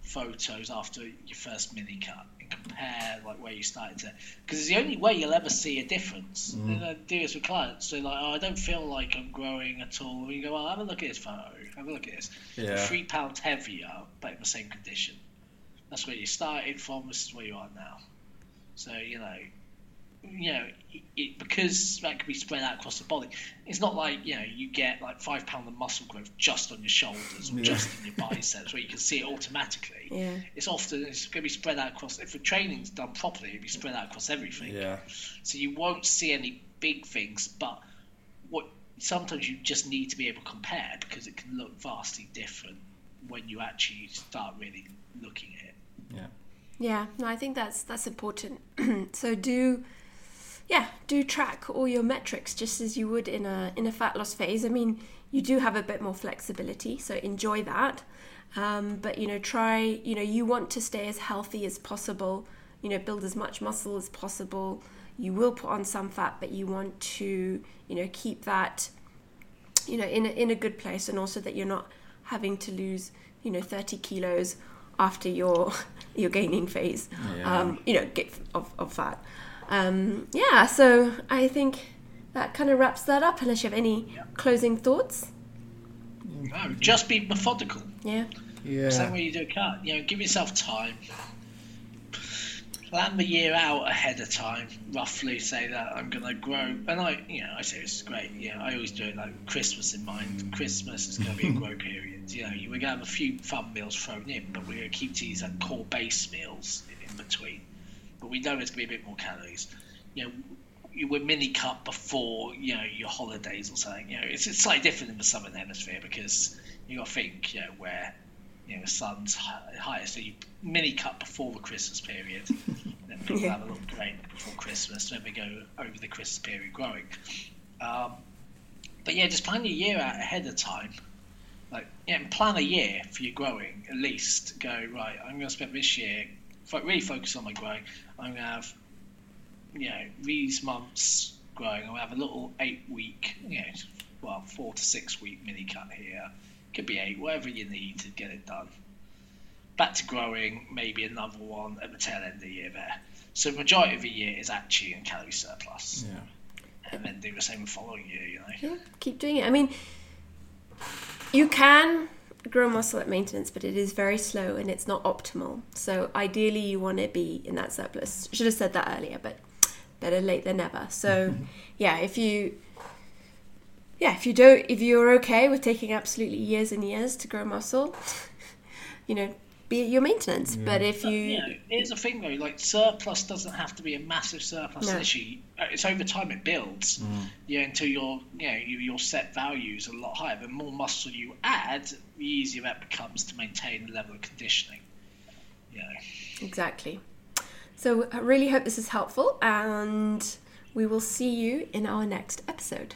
Speaker 3: photos after your first mini cut and compare like where you started to because it's the only way you'll ever see a difference. Mm. And I do this with clients. So like, oh, I don't feel like I'm growing at all. And you go, well, have a look at this photo. Have a look at this.
Speaker 2: Yeah.
Speaker 3: Three pounds heavier, but in the same condition. That's where you started from. This is where you are now. So you know, you know, it, it, because that can be spread out across the body. It's not like you know you get like five pound of muscle growth just on your shoulders or
Speaker 2: Yeah.
Speaker 3: just in your <laughs> biceps, where you can see it automatically.
Speaker 1: yeah
Speaker 3: It's often it's going to be spread out across. If the training's done properly, it'll be spread out across everything.
Speaker 2: Yeah.
Speaker 3: So you won't see any big things, but what sometimes you just need to be able to compare because it can look vastly different when you actually start really looking at it.
Speaker 2: Yeah.
Speaker 1: yeah no i think that's that's important <clears throat> so do yeah do track all your metrics just as you would in a in a fat loss phase. I mean you do have a bit more flexibility so enjoy that. Um, but you know try you know you want to stay as healthy as possible. You know build as much muscle as possible. You will put on some fat but you want to you know keep that you know in a, in a good place and also that you're not having to lose you know 30 kilos after your <laughs> your gaining phase.
Speaker 2: Yeah.
Speaker 1: um, you know get of, of fat um, yeah so i think that kind of wraps that up unless you have any
Speaker 3: Yeah.
Speaker 1: closing thoughts
Speaker 3: No, just be methodical.
Speaker 1: yeah
Speaker 2: Yeah.
Speaker 3: Same way you do a cut. You know, give yourself time. Plan the year out ahead of time. Roughly say that I'm going to grow, and I, you know, I say this is great. You know, I always do it like Christmas in mind. Christmas is going to be a <laughs> grow period. You know, we're going to have a few fun meals thrown in, but we're going to keep these like core base meals in between. But we know there's going to be a bit more calories. You know, you were mini cut before you know your holidays or something. You know, it's, it's slightly different in the southern hemisphere because you got to think, you know, where you know the sun's hi- higher, so you mini cut before the Christmas period. <laughs> then people
Speaker 1: Yeah.
Speaker 3: have a little break before Christmas. Then we go over the Christmas period growing. Um, but yeah, just plan your year out ahead of time. Like, yeah, and plan a year for your growing. At least go right. I'm going to spend this year really focus on my growing. I'm going to have, you know, these months growing. I'll have a little eight week, you know, well, four to six week mini cut here. Could be eight, whatever you need to get it done. Back to growing, maybe another one at the tail end of the year there. So the majority of the year is actually in calorie surplus,
Speaker 2: Yeah.
Speaker 3: and then do the same the following year. You know.
Speaker 1: yeah keep doing it i mean you can grow muscle at maintenance but it is very slow and it's not optimal. So ideally you want to be in that surplus. Should have said that earlier but better late than never. So <laughs> yeah if you yeah, if you don't, if you're okay with taking absolutely years and years to grow muscle, <laughs> you know, be it your maintenance. But if you,
Speaker 3: you know, here's the thing though, like surplus doesn't have to be a massive surplus
Speaker 1: No.
Speaker 3: initially. Uh, It's over time it builds, yeah, until your you know your, your set values are a lot higher. The more muscle you add, the easier that becomes to maintain the level of conditioning. You know.
Speaker 1: exactly. So I really hope this is helpful, and we will see you in our next episode.